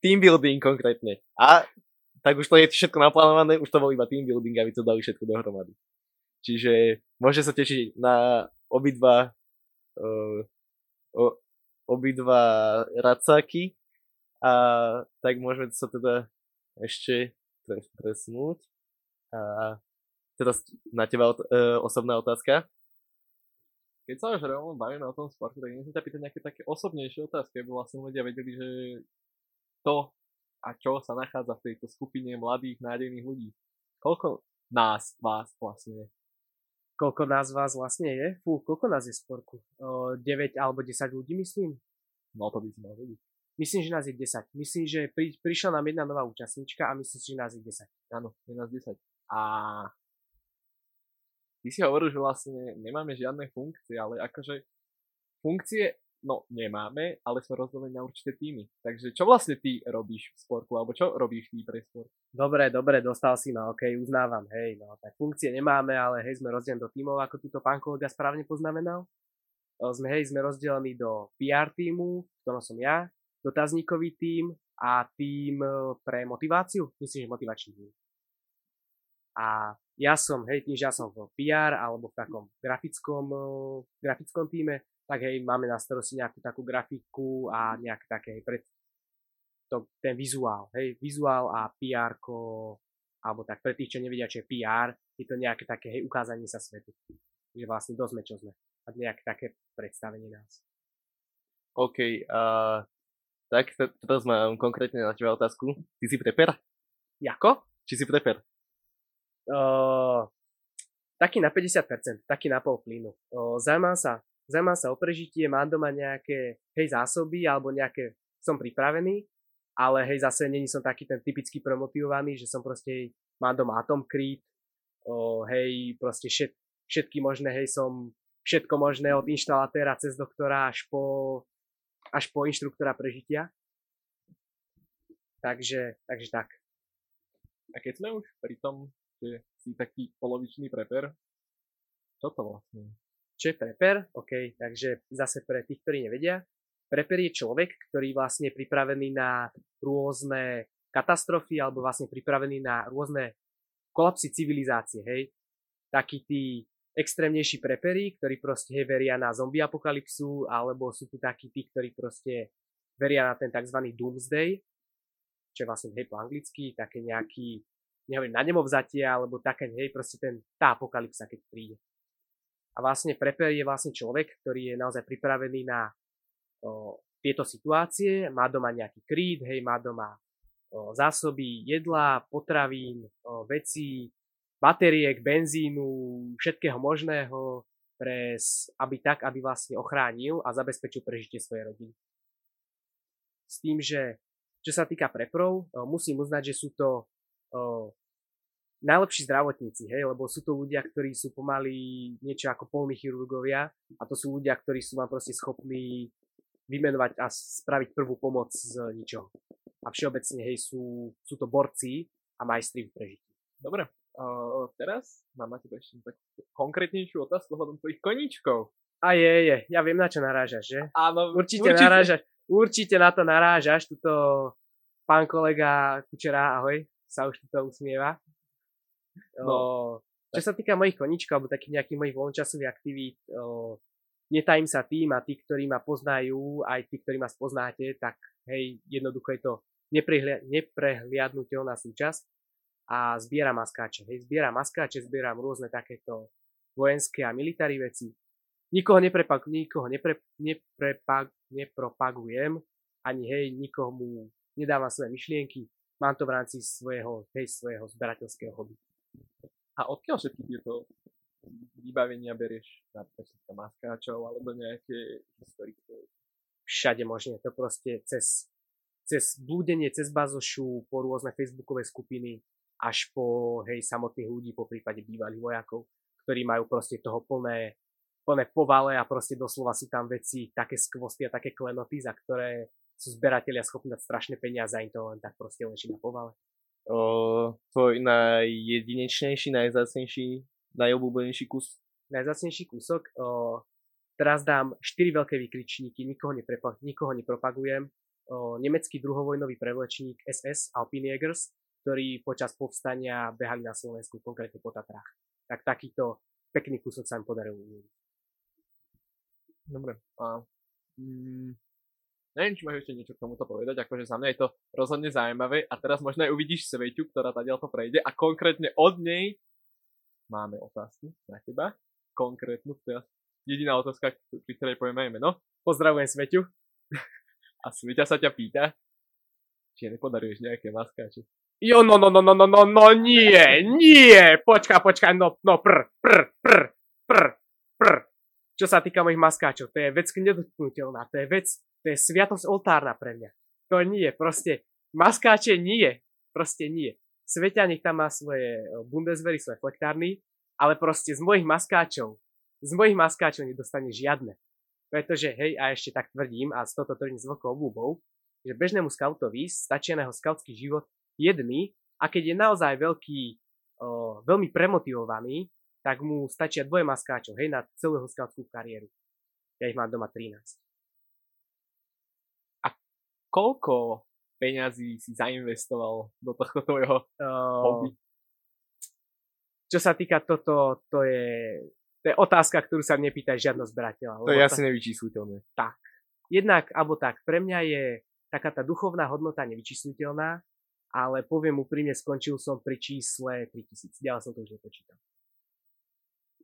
Team building konkrétne. A tak už to je všetko naplánované, už to bol iba team building, aby to dali všetko dohromady. Čiže môže sa tešiť na obidva uh, obidva racáky a tak môžeme sa teda ešte pres- presnúť. A teraz na teba ot- uh, osobná otázka. Keď sa už rovno bavíme o tom sporte, tak nechcem ťa pýtať nejaké také osobnejšie otázky, aby vlastne ľudia vedeli, že to a čo sa nachádza v tejto skupine mladých, nádejných ľudí. Koľko nás, vás vlastne je? Koľko nás vás vlastne je? Fú, koľko nás je v sporku? O, 9 alebo 10 ľudí, myslím? No to by si mal vedieť. Myslím, že nás je 10. Myslím, že pri, prišla nám jedna nová účastníčka a myslím si, že nás je 10. Áno, je nás 10. A ty si hovoril, že vlastne nemáme žiadne funkcie, ale akože funkcie no nemáme, ale sme rozdelení na určité týmy. Takže čo vlastne ty robíš v sporku, alebo čo robíš ty pre sport? Dobre, dobre, dostal si ma, ok, uznávam, hej, no tak funkcie nemáme, ale hej, sme rozdelení do tímov, ako túto pán kolega správne poznamenal. Sme, hej, sme rozdelení do PR týmu, ktorom som ja, dotazníkový tím a tým e, pre motiváciu, myslím, že motivačný tím. A ja som, hej, tým, že ja som v PR alebo v takom grafickom, e, grafickom týme, tak hej, máme na starosti nejakú takú grafiku a nejaké také, hej, pred, to, ten vizuál, hej, vizuál a PR alebo tak pre tých, čo nevedia, čo je PR, je to nejaké také, hej, ukázanie sa svetu. Že vlastne dosť sme, čo sme. A nejaké také predstavenie nás. OK, a tak te- teraz mám konkrétne na teba otázku. Ty si preper? Jako? Či si preper? Uh, taký na 50%, taký na pol plynu. Uh, sa, zaujímam sa o prežitie, mám doma nejaké, hej, zásoby, alebo nejaké, som pripravený, ale hej, zase není som taký ten typický promotivovaný, že som proste, hej, mám doma Atom Creed, uh, hej, proste všet, všetky možné, hej, som všetko možné od inštalatéra cez doktora až po, až po inštruktora prežitia. Takže, takže tak. A keď sme už pri tom, že si taký polovičný preper, čo to vlastne? Čo je preper? OK, takže zase pre tých, ktorí nevedia. Preper je človek, ktorý vlastne je pripravený na rôzne katastrofy alebo vlastne pripravený na rôzne kolapsy civilizácie, hej. Takí tí extrémnejší preperi, ktorí proste hej, veria na zombie apokalypsu, alebo sú tu takí tí, ktorí proste veria na ten tzv. doomsday, čo je vlastne hej po anglicky, také nejaký, neviem, na nemovzatie, alebo také, hej, proste ten, tá apokalypsa, keď príde. A vlastne prepper je vlastne človek, ktorý je naozaj pripravený na o, tieto situácie, má doma nejaký kryt, hej, má doma o, zásoby jedla, potravín, o, veci, batériek, benzínu, všetkého možného, pre, aby tak, aby vlastne ochránil a zabezpečil prežitie svojej rodiny. S tým, že čo sa týka preprov, musím uznať, že sú to o, najlepší zdravotníci, hej, lebo sú to ľudia, ktorí sú pomaly niečo ako polní chirurgovia a to sú ľudia, ktorí sú vám proste schopní vymenovať a spraviť prvú pomoc z ničoho. A všeobecne, hej, sú, sú to borci a majstri v prežití. Dobre, uh, teraz mám na teba ešte takú konkrétnejšiu otázku ohľadom tvojich koníčkov. A je, je, ja viem, na čo narážaš, že? Áno, Určite, určite. narážaš, určite na to narážaš, tuto pán kolega Kučera, ahoj, sa už tuto usmieva. No, čo sa týka mojich koníčkov, alebo takých nejakých mojich voľnočasových aktivít, o, netajím sa tým a tí, ktorí ma poznajú, aj tí, ktorí ma spoznáte, tak hej, jednoducho je to neprehlia- neprehliadnutelná súčasť a zbieram maskáče. Hej, zbieram maskáče, zbieram rôzne takéto vojenské a militári veci. Nikoho, neprepag- nikoho nepre- neprepag- nepropagujem, ani hej, nikomu nedávam svoje myšlienky. Mám to v rámci svojho, hej, svojho zberateľského hobby. A odkiaľ všetky tieto vybavenia berieš? Napríklad maskáčov alebo nejaké historické? Všade možne. To proste cez, cez blúdenie, cez bazošu, po rôzne facebookové skupiny, až po hej, samotných ľudí, po prípade bývalých vojakov, ktorí majú proste toho plné, plné povale a proste doslova sú tam veci, také skvosty a také klenoty, za ktoré sú zberatelia schopní dať strašné peniaze a im to len tak proste leží na povale. O, tvoj najjedinečnejší, najzácnejší, najobľúbenejší kus? najzácnejší kúsok. O, teraz dám 4 veľké vykričníky, nikoho, neprepa- nikoho nepropagujem. O, nemecký druhovojnový prevlečník SS Alpinjägers, ktorí počas povstania behali na Slovensku, konkrétne po Tatrách. Tak takýto pekný kúsok sa mi podaril. Dobre. A, mm, neviem, či máš ešte niečo k tomuto povedať, akože za mňa je to rozhodne zaujímavé a teraz možno aj uvidíš Sveťu, ktorá tadiaľ to prejde a konkrétne od nej máme otázku na teba. Konkrétnu, teraz jediná otázka, pri ktorej povieme aj meno. Pozdravujem Sveťu. A Sveťa sa ťa pýta, či nepodaruješ nejaké maskáče. Jo, no, no, no, no, no, no, no, nie, nie, počkaj, počkaj, no, no, pr, pr, pr, pr, pr. Čo sa týka mojich maskáčov, to je vec nedotknutelná, to je vec, to je sviatosť oltárna pre mňa. To nie, proste, maskáče nie, proste nie. Sveťa nech tam má svoje e, Bundeswehry, svoje flektárny, ale proste z mojich maskáčov, z mojich maskáčov nedostane žiadne. Pretože, hej, a ešte tak tvrdím, a z toto tvrdím s veľkou obľúbou, že bežnému skautovi stačí na jeho skautský život jedný a keď je naozaj veľký, o, veľmi premotivovaný, tak mu stačia dvoje maskáčov, hej, na celú jeho skautskú kariéru. Ja ich mám doma 13. Koľko peňazí si zainvestoval do tohto tvojho Uh, hobby? čo sa týka toto, to je, to je otázka, ktorú sa nepýta žiadno zberateľa. To je asi nevyčísliteľné. Jednak, alebo tak, pre mňa je taká tá duchovná hodnota nevyčísliteľná, ale poviem úprimne, skončil som pri čísle 3000. Ďalej som to už nepočítal.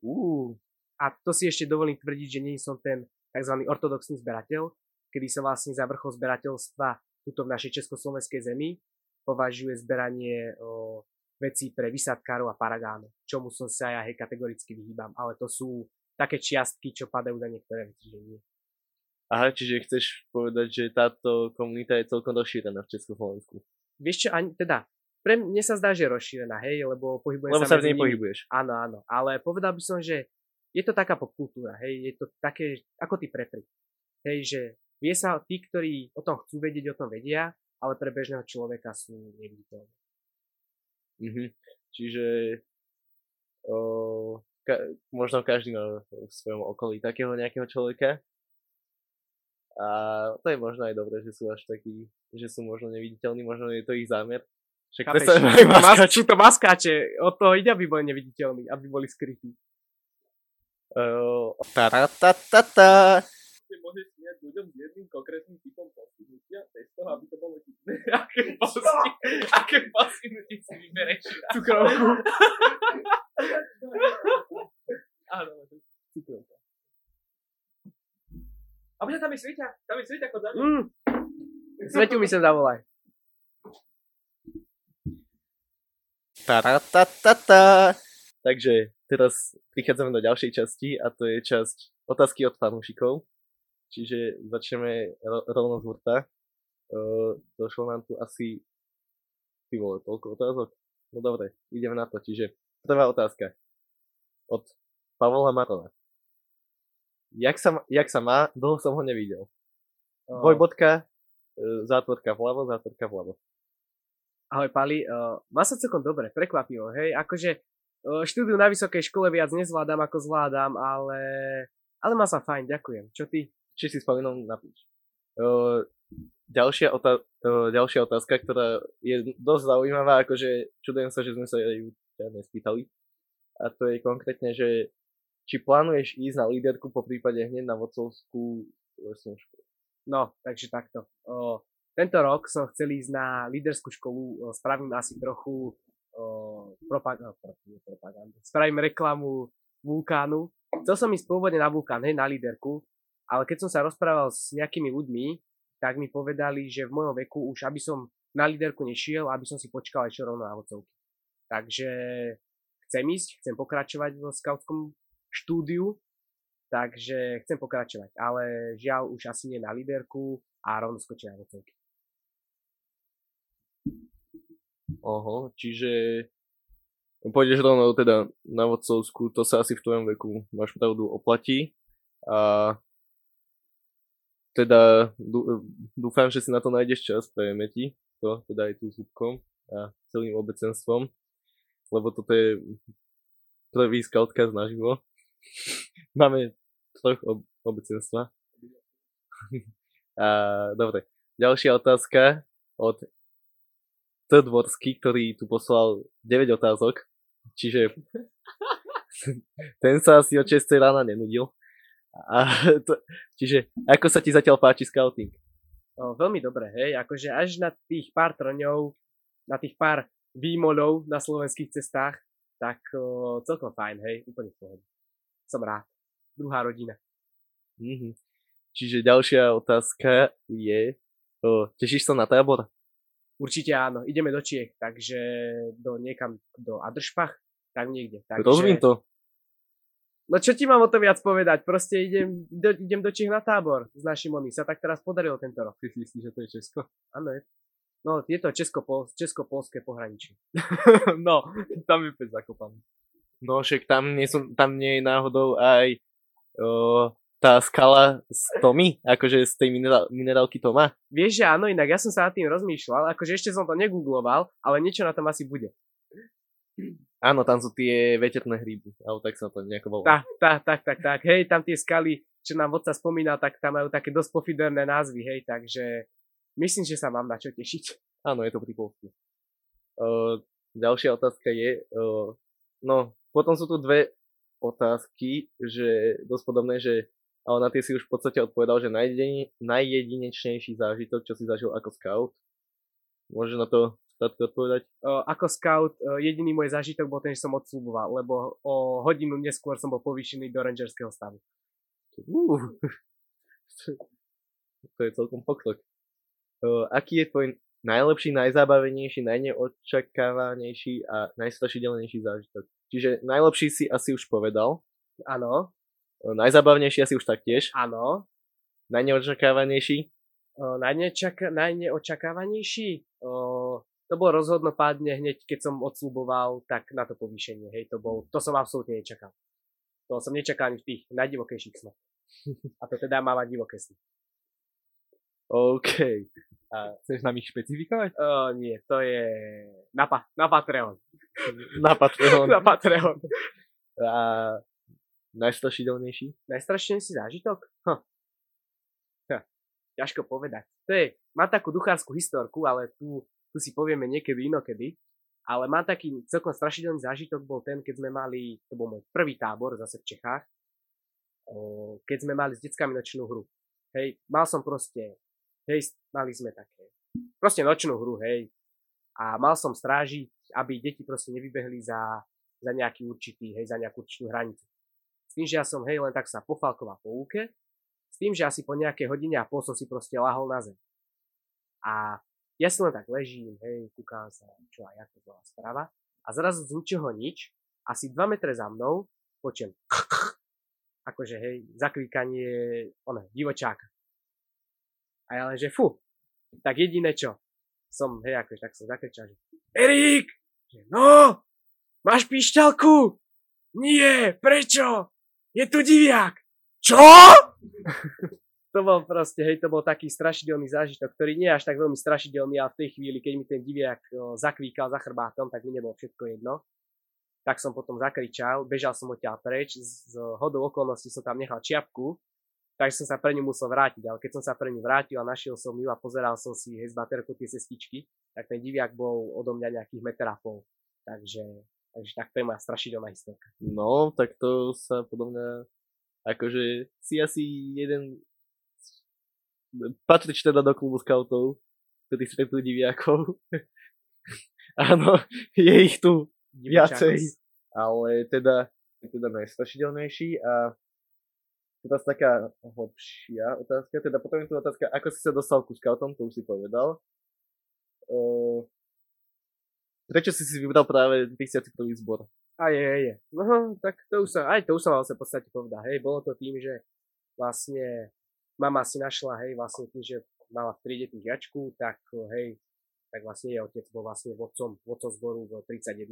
Uh, A to si ešte dovolím tvrdiť, že nie som ten tzv. ortodoxný zberateľ, kedy sa vlastne za vrchol zberateľstva tuto v našej československej zemi považuje zberanie o, vecí pre vysadkárov a paragánov, čomu som sa ja hej kategoricky vyhýbam, ale to sú také čiastky, čo padajú na niektoré veci, že nie. aha, čiže chceš povedať, že táto komunita je celkom rozšírená v Československu. Vieš čo, ani, teda, pre mne sa zdá, že je rozšírená, hej, lebo pohybujem Lebo sa sa v nej pohybuješ. Áno, áno, ale povedal by som, že je to taká popkultúra, hej, je to také, ako ty prepry. Hej, že vie sa, tí, ktorí o tom chcú vedieť, o tom vedia, ale pre bežného človeka sú neviditeľní. Mhm. Čiže o, ka- možno každý má v svojom okolí takého nejakého človeka. A to je možno aj dobré, že sú až takí, že sú možno neviditeľní, možno je to ich zámer. Však Chápeš? majú Mas- sú to maskáče, od toho ide, aby boli neviditeľní, aby boli skrytí. Uh, taratatata. Že môžeš smiať ľuďom s jedným konkrétnym typom postihnutia, bez toho, aby to bolo divné. aké, posti- aké postihnutie si vybereš? Cukrovku. Áno, cukrovka. A mňa tam je Svieťa, tam je Svieťa, chod za mňa. Mm. Sveťu mi sem zavolaj. Taratatata. Takže teraz prichádzame do ďalšej časti a to je časť otázky od fanúšikov. Čiže začneme ro- rovno z hurta. Uh, došlo nám tu asi ty vole, toľko otázok. No dobre, ideme na to. Čiže prvá otázka od Pavla Marona. Jak sa, jak sa má? Dlho som ho nevidel. Dvojbodka, uh, zátvorka vľavo, zátvorka vľavo. Ahoj Pali, uh, má sa celkom dobre, prekvapivo, hej, akože uh, štúdiu na vysokej škole viac nezvládam ako zvládam, ale, ale má sa fajn, ďakujem. Čo ty? Či si spomínal, napíš. Uh, ďalšia, otá- uh, ďalšia otázka, ktorá je dosť zaujímavá, akože čudujem sa, že sme sa ju teda nespýtali. A to je konkrétne, že či plánuješ ísť na líderku po prípade hneď na vodcovskú lesnú školu. No, takže takto. Uh, tento rok som chcel ísť na líderskú školu, uh, spravím asi trochu uh, propag- no, propagandu. Spravím reklamu vulkánu. Chcel som ísť pôvodne na vulkán, hej, na líderku, ale keď som sa rozprával s nejakými ľuďmi, tak mi povedali, že v mojom veku už aby som na líderku nešiel, aby som si počkal ešte rovno na vodcovky. Takže chcem ísť, chcem pokračovať vo skautskom štúdiu, takže chcem pokračovať, ale žiaľ už asi nie na líderku a rovno skočím na vodcovky. Oho, čiže pôjdeš rovno teda na vodcovskú, to sa asi v tvojom veku, máš pravdu, oplatí. A teda dú- dúfam, že si na to nájdeš čas, prejeme ti to, teda aj tu s Hubkom a celým obecenstvom, lebo toto je prvý scoutkaz naživo. Máme troch ob- obecenstva. a dobre, ďalšia otázka od T. Dvorsky, ktorý tu poslal 9 otázok, čiže ten sa asi od 6 rána nenudil. A to, čiže ako sa ti zatiaľ páči scouting? O, veľmi dobre, hej, akože až na tých pár trňov, na tých pár výmolov na slovenských cestách, tak o, celkom fajn, hej, úplne v pohode. Som rád. Druhá rodina. Mhm. Čiže ďalšia otázka je, o, tešíš sa na tábor? Určite áno, ideme do Čiech, takže do niekam, do Adršpach, tak niekde. Takže, Rozvín to. No čo ti mám o tom viac povedať? Proste idem do, idem do Čiech na tábor s našim oni. Sa tak teraz podarilo tento rok. Ty si myslíš, že to je Česko? Áno, je. No, je to česko-pol, česko-polské pohraničie. no, tam je pec zakopaný. No však tam nie, sú, tam nie je náhodou aj o, tá skala z Tomy, akože z tej minerál, minerálky Toma. Vieš, že áno, inak ja som sa nad tým rozmýšľal, akože ešte som to negoogloval, ale niečo na tom asi bude. Áno, tam sú tie veterné hríby, alebo tak sa to nejako volá. Tak, tak, tak, tak, tak, hej, tam tie skaly, čo nám vodca spomínal, tak tam majú také dosť pofiderné názvy, hej, takže myslím, že sa mám na čo tešiť. Áno, je to pri polsku. Uh, ďalšia otázka je, uh, no, potom sú tu dve otázky, že dosť podobné, že ale na tie si už v podstate odpovedal, že najjedine, najjedinečnejší zážitok, čo si zažil ako scout. Môže na to Statko odpovedať? Ako scout jediný môj zážitok bol ten, že som odsluboval, lebo o hodinu neskôr som bol povýšený do rangerského stavu. Uh, to je celkom pokrok. Uh, aký je tvoj najlepší, najzábavenejší, najneočakávanejší a najstrašidelnejší zážitok? Čiže najlepší si asi už povedal. Áno. Uh, najzábavnejší asi už taktiež. Áno. Najneočakávanejší? Uh, najnečaka- najneočakávanejší? Uh, to bolo rozhodnopádne hneď, keď som odsluboval, tak na to povýšenie, hej, to bol, to som absolútne nečakal. To som nečakal ani v tých najdivokejších snoch. A to teda má mať divoké sny. OK. A chceš nám ich špecifikovať? Uh, nie, to je na, pa- na Patreon. Na Patreon. na Patreon. A najstrašidelnejší? Najstrašnejší zážitok? Hm. Hm. Ťažko povedať. To je, má takú duchárskú historku, ale tu tu si povieme niekedy inokedy, ale mám taký celkom strašidelný zážitok bol ten, keď sme mali, to bol môj prvý tábor zase v Čechách, keď sme mali s deckami nočnú hru. Hej, mal som proste, hej, mali sme také, proste nočnú hru, hej, a mal som strážiť, aby deti proste nevybehli za, za nejaký určitý, hej, za nejakú určitú hranicu. S tým, že ja som, hej, len tak sa pofalkoval po úke, s tým, že asi po nejakej hodine a pol som si proste lahol na zem. A ja si len tak ležím, hej, kúkam sa, čo aj ako bola správa. A zrazu z ničoho nič, asi 2 metre za mnou, počujem akože hej, zaklikanie, one, divočáka. A ja len, že fu, tak jediné čo, som, hej, akože tak som zakričal, že Erik, že no, máš píšťalku? Nie, prečo? Je tu diviak. Čo? to bol proste, hej, to bol taký strašidelný zážitok, ktorý nie je až tak veľmi strašidelný, ale v tej chvíli, keď mi ten diviak zakvíkal za chrbátom, tak mi nebolo všetko jedno. Tak som potom zakričal, bežal som odtiaľ preč, z, hodou okolností som tam nechal čiapku, takže som sa pre ňu musel vrátiť, ale keď som sa pre ňu vrátil a našiel som ju a pozeral som si hej, z baterku tie cestičky, tak ten diviak bol odo mňa nejakých meter a pol. Takže, takže tak to je moja strašidelná historka. No, tak to sa podľa mňa akože si asi jeden patríš teda do klubu scoutov, ktorý stretú diviakov. Áno, je ich tu viacej, ale teda je teda najstrašidelnejší a teraz taká hlbšia otázka, teda potom je tu otázka, ako si sa dostal ku scoutom, to už si povedal. Uh, prečo si si vybral práve 31. zbor? A je, je, je. No, tak to už sa, aj to už som vlastne v podstate povedal. Hej, bolo to tým, že vlastne mama si našla, hej, vlastne tým, že mala v triede tú žiačku, tak hej, tak vlastne jej otec bol vlastne vodcom, vodcom zboru v 31.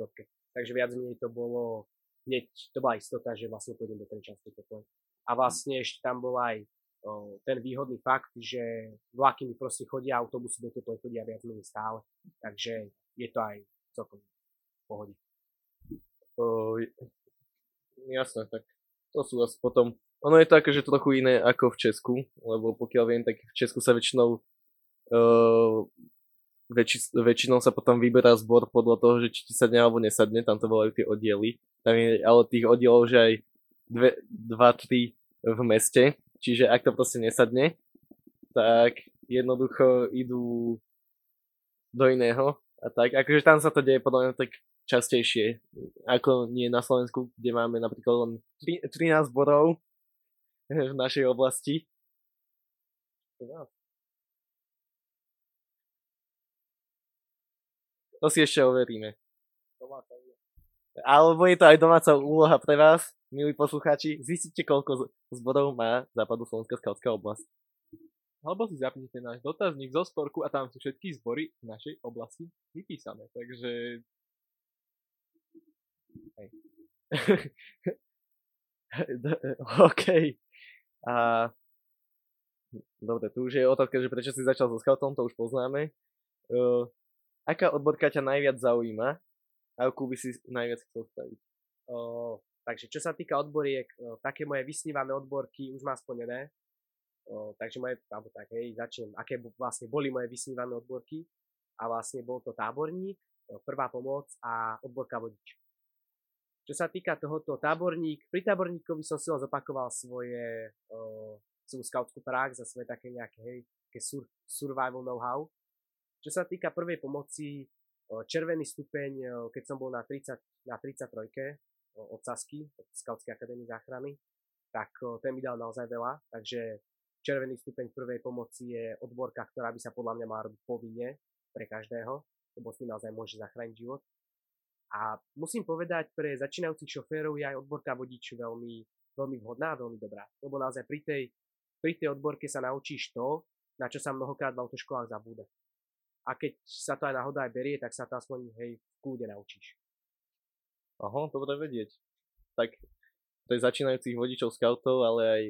Takže viac menej to bolo, hneď to bola istota, že vlastne pôjdem do Trenčanskej teplej. A vlastne ešte tam bol aj o, ten výhodný fakt, že vlaky mi proste chodia, autobusy do teplej chodia viac menej stále. Takže je to aj celkom v pohode. O, jasné, tak to sú asi potom ono je to akože trochu iné ako v Česku, lebo pokiaľ viem, tak v Česku sa väčšinou uh, väčši, väčšinou sa potom vyberá zbor podľa toho, že či ti sadne alebo nesadne, tam to volajú tie oddiely. Tam je ale tých oddielov, že aj dve, dva, tri v meste, čiže ak to proste nesadne, tak jednoducho idú do iného a tak. Akože tam sa to deje podľa mňa tak častejšie, ako nie na Slovensku, kde máme napríklad len 13 zborov v našej oblasti. To si ešte overíme. Alebo je to aj domáca úloha pre vás, milí poslucháči. Zistite, koľko zbodov má západu Slovenská skautská oblasť. Alebo si zapnite náš dotazník zo sporku a tam sú všetky zbory v našej oblasti vypísané. Takže... Hej. OK. A dobre, tu už je otázka, že prečo si začal so scoutom, to už poznáme. Uh, aká odborka ťa najviac zaujíma? A akú by si najviac chcel spraviť? O, takže čo sa týka odboriek, o, také moje vysnívané odborky už mám splnené. O, takže moje, alebo tak, hej, začnem, aké vlastne boli moje vysnívané odborky. A vlastne bol to táborník, prvá pomoc a odborka vodič. Čo sa týka tohoto táborník, pri táborníkovi som si zopakoval svoje, o, svoju skautskú prax a svoje také nejaké, hej, také sur, survival know-how. Čo sa týka prvej pomoci, o, červený stupeň, o, keď som bol na 30, na 33 o, od Sasky, od Skautskej akadémie záchrany, tak ten mi dal naozaj veľa, takže červený stupeň prvej pomoci je odborka, ktorá by sa podľa mňa mala robiť povinne pre každého, lebo s tým naozaj môže zachrániť život. A musím povedať, pre začínajúcich šoférov je aj odborka vodič veľmi, veľmi vhodná a veľmi dobrá. Lebo naozaj pri tej, pri tej odborke sa naučíš to, na čo sa mnohokrát v autoškolách zabúda. A keď sa to aj náhoda aj berie, tak sa to aspoň hej, v kúde naučíš. Aha, dobre vedieť. Tak je začínajúcich vodičov scoutov, ale aj...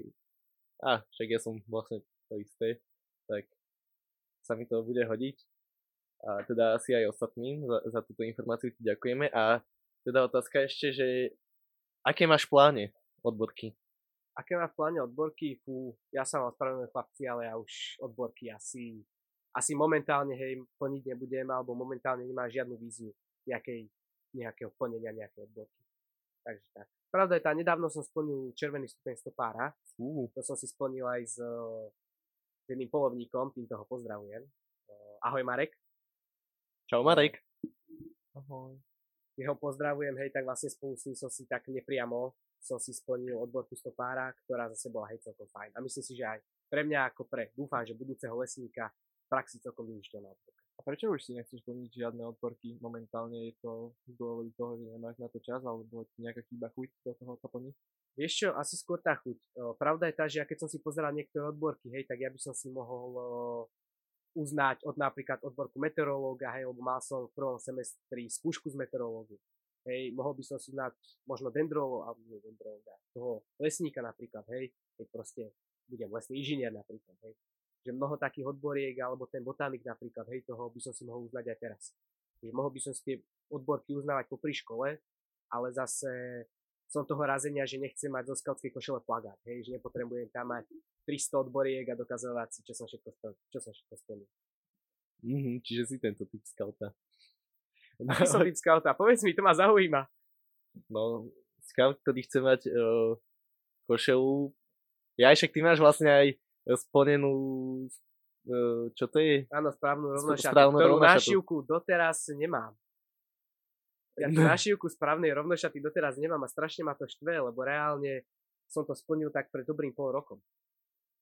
A, však ja som vlastne to isté, tak sa mi to bude hodiť. A teda asi aj ostatným za, za túto informáciu ti ďakujeme. A teda otázka ešte, že aké máš pláne odborky? Aké má v pláne odborky? Fú, ja sa vám ospravedlňujem chlapci, ale ja už odborky asi, asi momentálne hej, plniť nebudem, alebo momentálne nemá žiadnu víziu nejakej, nejakého plnenia nejakej odborky. Takže tak. Pravda je tá, nedávno som splnil červený stupeň stopára. Uh, To som si splnil aj s, s jedným polovníkom, týmto ho pozdravujem. Ahoj Marek. Čau Marek. Ahoj. Jeho pozdravujem, hej, tak vlastne spolu s ním som si tak nepriamo som si splnil odborku stopára, ktorá zase bola hej celkom fajn. A myslím si, že aj pre mňa ako pre, dúfam, že budúceho lesníka v praxi celkom využiteľná odborka. A prečo už si nechceš plniť žiadne odporky? Momentálne je to z dôvodu toho, že nemáš na to čas, alebo ti nejaká chýba chuť do toho to plniť? Vieš čo, asi skôr tá chuť. Pravda je tá, že ja keď som si pozeral niektoré odborky, hej, tak ja by som si mohol uznať od napríklad odborku meteorológa, hej, lebo mal som v prvom semestri skúšku z meteorológie. Hej, mohol by som si uznať možno dendrolo, alebo nie toho lesníka napríklad, hej, keď proste budem lesný inžinier napríklad, hej. Že mnoho takých odboriek, alebo ten botanik napríklad, hej, toho by som si mohol uznať aj teraz. Že mohol by som si tie odborky uznávať popri škole, ale zase som toho razenia, že nechcem mať zo skautskej košele plagát, hej, že nepotrebujem tam mať 300 odboriek a dokazovať si, čo som všetko. Čo som všetko splnil. Mhm, čiže si tento typ scouta. Aký som typ skauta? Povedz mi, to ma zaujíma. No, scout, ktorý chce mať uh, košelu. Ja však ty máš vlastne aj splnenú, uh, čo to je? Áno, správnu rovnošatu, správnu ktorú rovnošatu. nášivku doteraz nemám. Ja tú nášivku správnej rovnošaty doteraz nemám a strašne ma to štve, lebo reálne som to splnil tak pred dobrým pol rokom.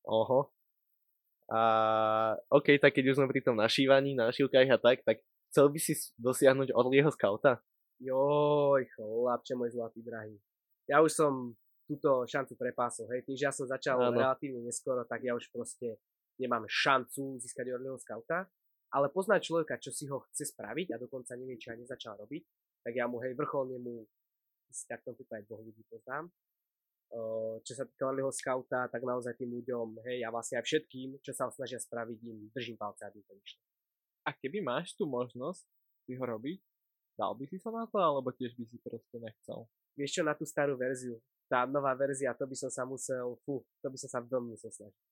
Oho. A OK, tak keď už sme pri tom našívaní, našívkach a tak, tak chcel by si dosiahnuť Orlieho skauta? Joj, chlapče môj zlatý drahý. Ja už som túto šancu prepásol, hej, tým, že ja som začal Áno. relatívne neskoro, tak ja už proste nemám šancu získať Orlieho skauta, ale poznať človeka, čo si ho chce spraviť a dokonca nevie, či aj nezačal robiť, tak ja mu, hej, vrcholne mu, si tak v tom prípade dvoch ľudí poznám, čo sa týka Orlieho skauta, tak naozaj tým ľuďom, hej, a vlastne aj všetkým, čo sa snažia spraviť, im držím palce, aby to vyšlo. A keby máš tú možnosť si ho robiť, dal by si sa na to, alebo tiež by si proste nechcel? vieš čo, na tú starú verziu. Tá nová verzia, to by som sa musel, fú, to by som sa veľmi musel snažiť.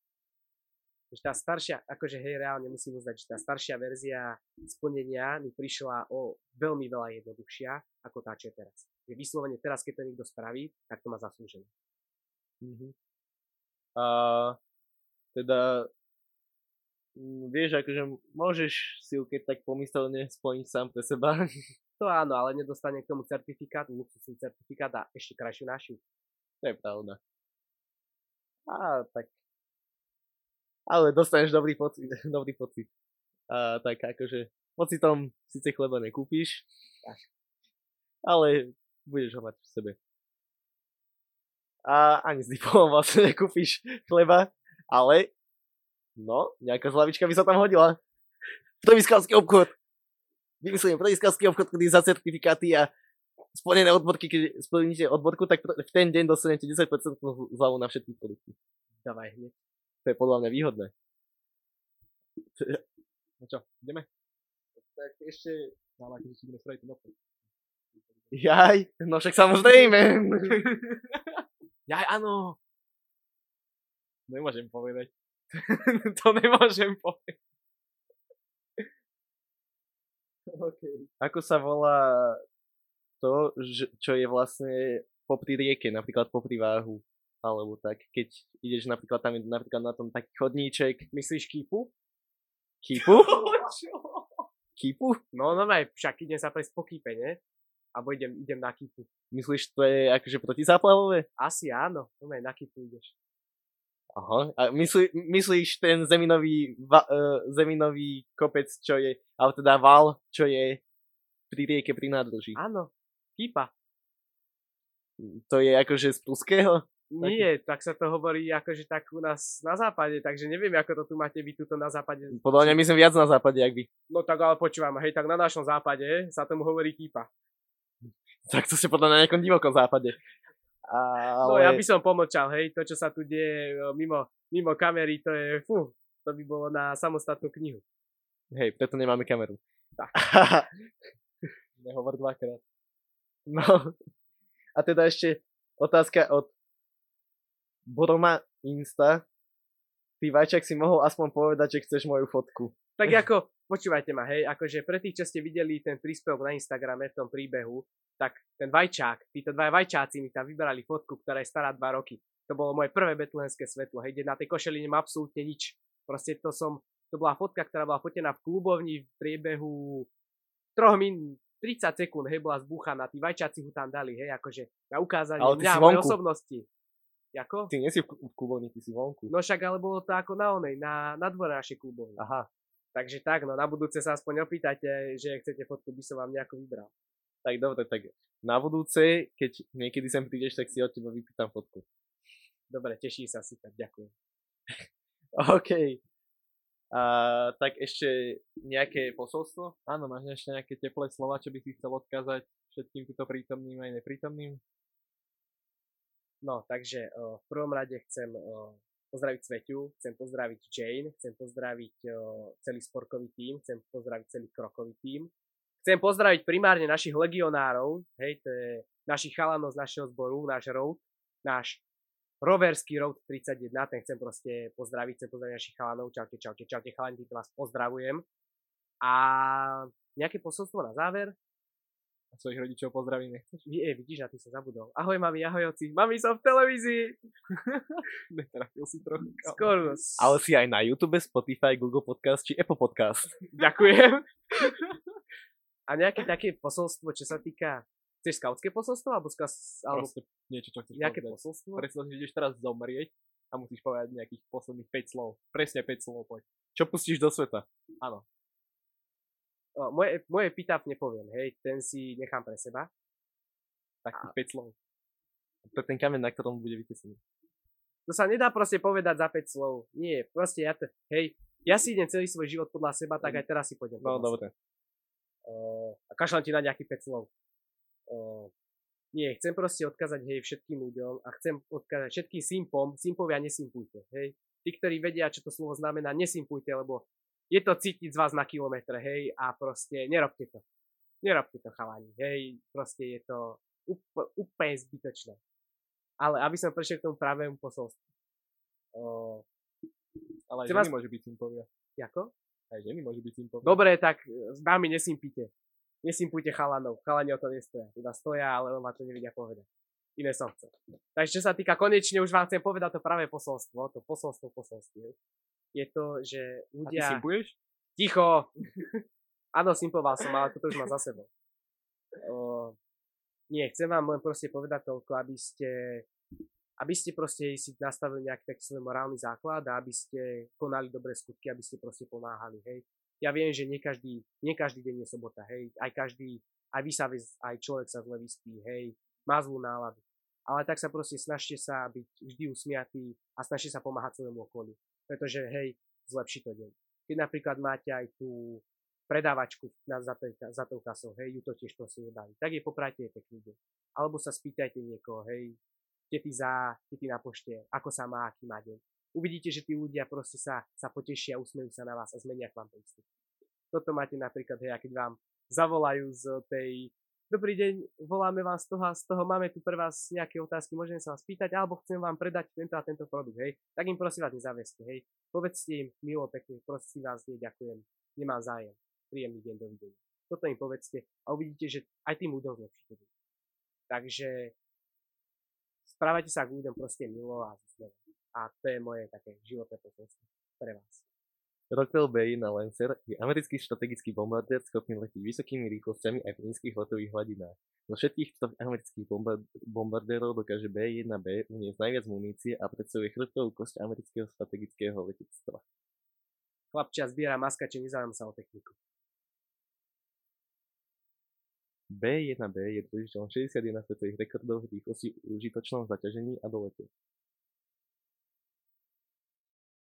Tá staršia, akože hej, reálne musím uznať, že tá staršia verzia splnenia mi prišla o veľmi veľa jednoduchšia, ako tá, čo je teraz. Je vyslovene teraz, keď to niekto spraví, tak to má zaslúžené. Mhm. A teda mm, vieš, akože môžeš si ju keď tak pomyselne splniť sám pre seba. To áno, ale nedostane k tomu certifikát, luxusný certifikát a ešte krajšiu nášivku. to je pravda. A tak. Ale dostaneš dobrý pocit. Dobrý pocit. A tak akože pocitom síce chleba nekúpiš, Tak. ale budeš ho mať v sebe. A ani s diplomom vlastne nekúpiš chleba, ale no, nejaká zlavička by sa tam hodila. Prvý skalský obchod. Vymyslím, prvý skalský obchod, ktorý za certifikáty a splnené odborky, keď splníte odborku, tak v ten deň dostanete 10% zľavu na všetky produkty. Dávaj hneď. To je podľa mňa výhodné. No čo, ideme? Tak ešte... Ale akože si ideme spraviť ten obchod. Jaj, no však samozrejme. Jaj, áno. Nemôžem povedať. to nemôžem povedať. Ako sa volá to, čo je vlastne popri rieke, napríklad popri váhu. Alebo tak, keď ideš napríklad tam napríklad na tom taký chodníček. Myslíš kýpu? Kýpu? Kýpu? No, no, aj však idem sa prejsť po kýpe, ne? Alebo idem, idem na kýpu. Myslíš, to je akože protizáplavové? Asi áno, no, na kýpu ideš. Aha. A myslí, myslíš ten zeminový, va, uh, zeminový kopec, čo je, alebo teda val, čo je pri rieke, pri nádrži. Áno, kýpa. To je akože z Pruského? Nie, tak sa to hovorí akože tak u nás na západe, takže neviem, ako to tu máte vy tuto na západe. Podľa mňa my sme viac na západe, jak vy. No tak ale počúvam, hej, tak na našom západe sa tomu hovorí kýpa. Tak to ste podľa mňa na nejakom divokom západe. Ale... No ja by som pomlčal, hej, to čo sa tu deje mimo, mimo kamery, to je, fú, to by bolo na samostatnú knihu. Hej, preto nemáme kameru. Tak. Nehovor dvakrát. no. A teda ešte otázka od Boroma Insta. Ty Vajčak si mohol aspoň povedať, že chceš moju fotku. Tak ako, počúvajte ma, hej, akože pre tých, čo ste videli ten príspevok na Instagrame v tom príbehu, tak ten vajčák, títo dva vajčáci mi tam vybrali fotku, ktorá je stará 2 roky. To bolo moje prvé betlehenské svetlo, hej, na tej košeli nemá absolútne nič. Proste to som, to bola fotka, ktorá bola fotená v klubovni v priebehu 3 min, 30 sekúnd, hej, bola zbúchaná, tí vajčáci ho tam dali, hej, akože na ukázanie Ale mňa, mojej osobnosti. Jako? Ty nie si v v klubovni, ty si vonku. No však ale bolo to ako na onej, na, na dvore našej klubovne. Aha. Takže tak, no na budúce sa aspoň opýtate, že chcete fotku, by som vám nejako vybral. Tak dobre, tak na budúce, keď niekedy sem prídeš, tak si od teba vypýtam fotku. Dobre, teší sa si, tak ďakujem. OK. A, tak ešte nejaké posolstvo? Áno, máš ešte nejaké teplé slova, čo by si chcel odkázať všetkým túto prítomným aj neprítomným? No, takže uh, v prvom rade chcem uh, pozdraviť Sveťu, chcem pozdraviť Jane, chcem pozdraviť uh, celý sporkový tím, chcem pozdraviť celý krokový tím. Chcem pozdraviť primárne našich legionárov, hej, to je našich chalanov z našeho zboru, náš road, náš roverský road 31, ten chcem proste pozdraviť, chcem pozdraviť našich chalanov, čaute, čaute, čaute, chalani, týmto vás pozdravujem. A nejaké posolstvo na záver? A svojich rodičov pozdravím, nechceš? Je, vidíš, a ty som zabudol. Ahoj, mami, ahoj, oci. Mami, som v televízii. Netrafil si trochu. Skoro. Ale si aj na YouTube, Spotify, Google Podcast či Apple Podcast. Ďakujem. A nejaké také posolstvo, čo sa týka... Chceš skautské posolstvo? Alebo, ska, alebo Proste niečo, čo chceš nejaké povedať. posolstvo? Predstav si, že ideš teraz zomrieť a musíš povedať nejakých posledných 5 slov. Presne 5 slov, poď. Čo pustíš do sveta? Áno. O, moje, moje pick-up nepoviem, hej, ten si nechám pre seba. Takých 5 slov. To je ten kameň, na ktorom bude vytesený. To sa nedá proste povedať za 5 slov. Nie, proste ja to, hej, ja si idem celý svoj život podľa seba, tak aj teraz si pôjdem No, dobre. Uh, a kašľam ti na nejakých 5 slov. Uh, nie, chcem proste odkázať, hej, všetkým ľuďom a chcem odkázať všetkým simpom, simpovia nesimpujte, hej. Tí, ktorí vedia, čo to slovo znamená, nesimpujte, lebo je to cítiť z vás na kilometre, hej, a proste nerobte to. Nerobte to, chalani, hej, proste je to úpl- úplne zbytočné. Ale aby som prešiel k tomu pravému posolstvu. Uh, Ale ženy vás- môžu byť simpovia. jako? Aj ženy môžu byť simpovia. Dobre, tak e, s nami nesimpite. Nesimpujte chalanov. Chalani o to nestoja. Teda stoja, ale on vám to nevedia povedať. Iné som chcel. Takže čo sa týka, konečne už vám chcem povedať to práve posolstvo, to posolstvo posolstiev. Je to, že A ty ľudia... simpuješ? Ticho! Áno, simpoval som, ale toto už má za sebou. O, nie, chcem vám len proste povedať toľko, aby ste aby ste proste si nastavili nejaký taký svoj morálny základ a aby ste konali dobré skutky, aby ste proste pomáhali, hej. Ja viem, že nie každý, nie každý deň je sobota, hej. Aj každý, aj vy sa, aj človek sa zle vyspí, hej. Má zlú náladu. Ale tak sa proste snažte sa byť vždy usmiatý a snažte sa pomáhať svojmu okoliu. Pretože, hej, zlepší to deň. Keď napríklad máte aj tú predávačku na, za, tej, za tou kasou, hej, ju to tiež prosím nebaví. Tak jej poprajte pekný deň. Alebo sa spýtajte niekoho, hej, tety za, tety na pošte, ako sa má, aký má deň. uvidíte, že tí ľudia proste sa, sa potešia, usmejú sa na vás a zmenia k vám ten vstup. Toto máte napríklad, hej, keď vám zavolajú z tej Dobrý deň, voláme vás z toho a z toho, máme tu pre vás nejaké otázky, môžeme sa vás pýtať, alebo chcem vám predať tento a tento produkt, hej. Tak im prosím vás nezavieste, hej. Povedzte im, milo, pekne, prosím vás, nie, nemám zájem, príjemný deň, dovidenia. Toto im povedzte a uvidíte, že aj tým ľuďom zlepšíte. Takže správajte sa k ľuďom proste milo a zle. A to je moje také životné posolstvo pre vás. Rockwell na Lancer je americký strategický bombardér schopný letiť vysokými rýchlosťami aj v nízkych letových hladinách. Zo všetkých troch amerických bombard- bombardérov dokáže B-1B uniesť najviac munície a predstavuje chrbtovú kosť amerického strategického letectva. Chlapčia zbiera maskače, nezaujímam sa o techniku. B1B je držiteľom 61 svetových rekordov v rýchlosti, užitočnom zaťažení a dolete.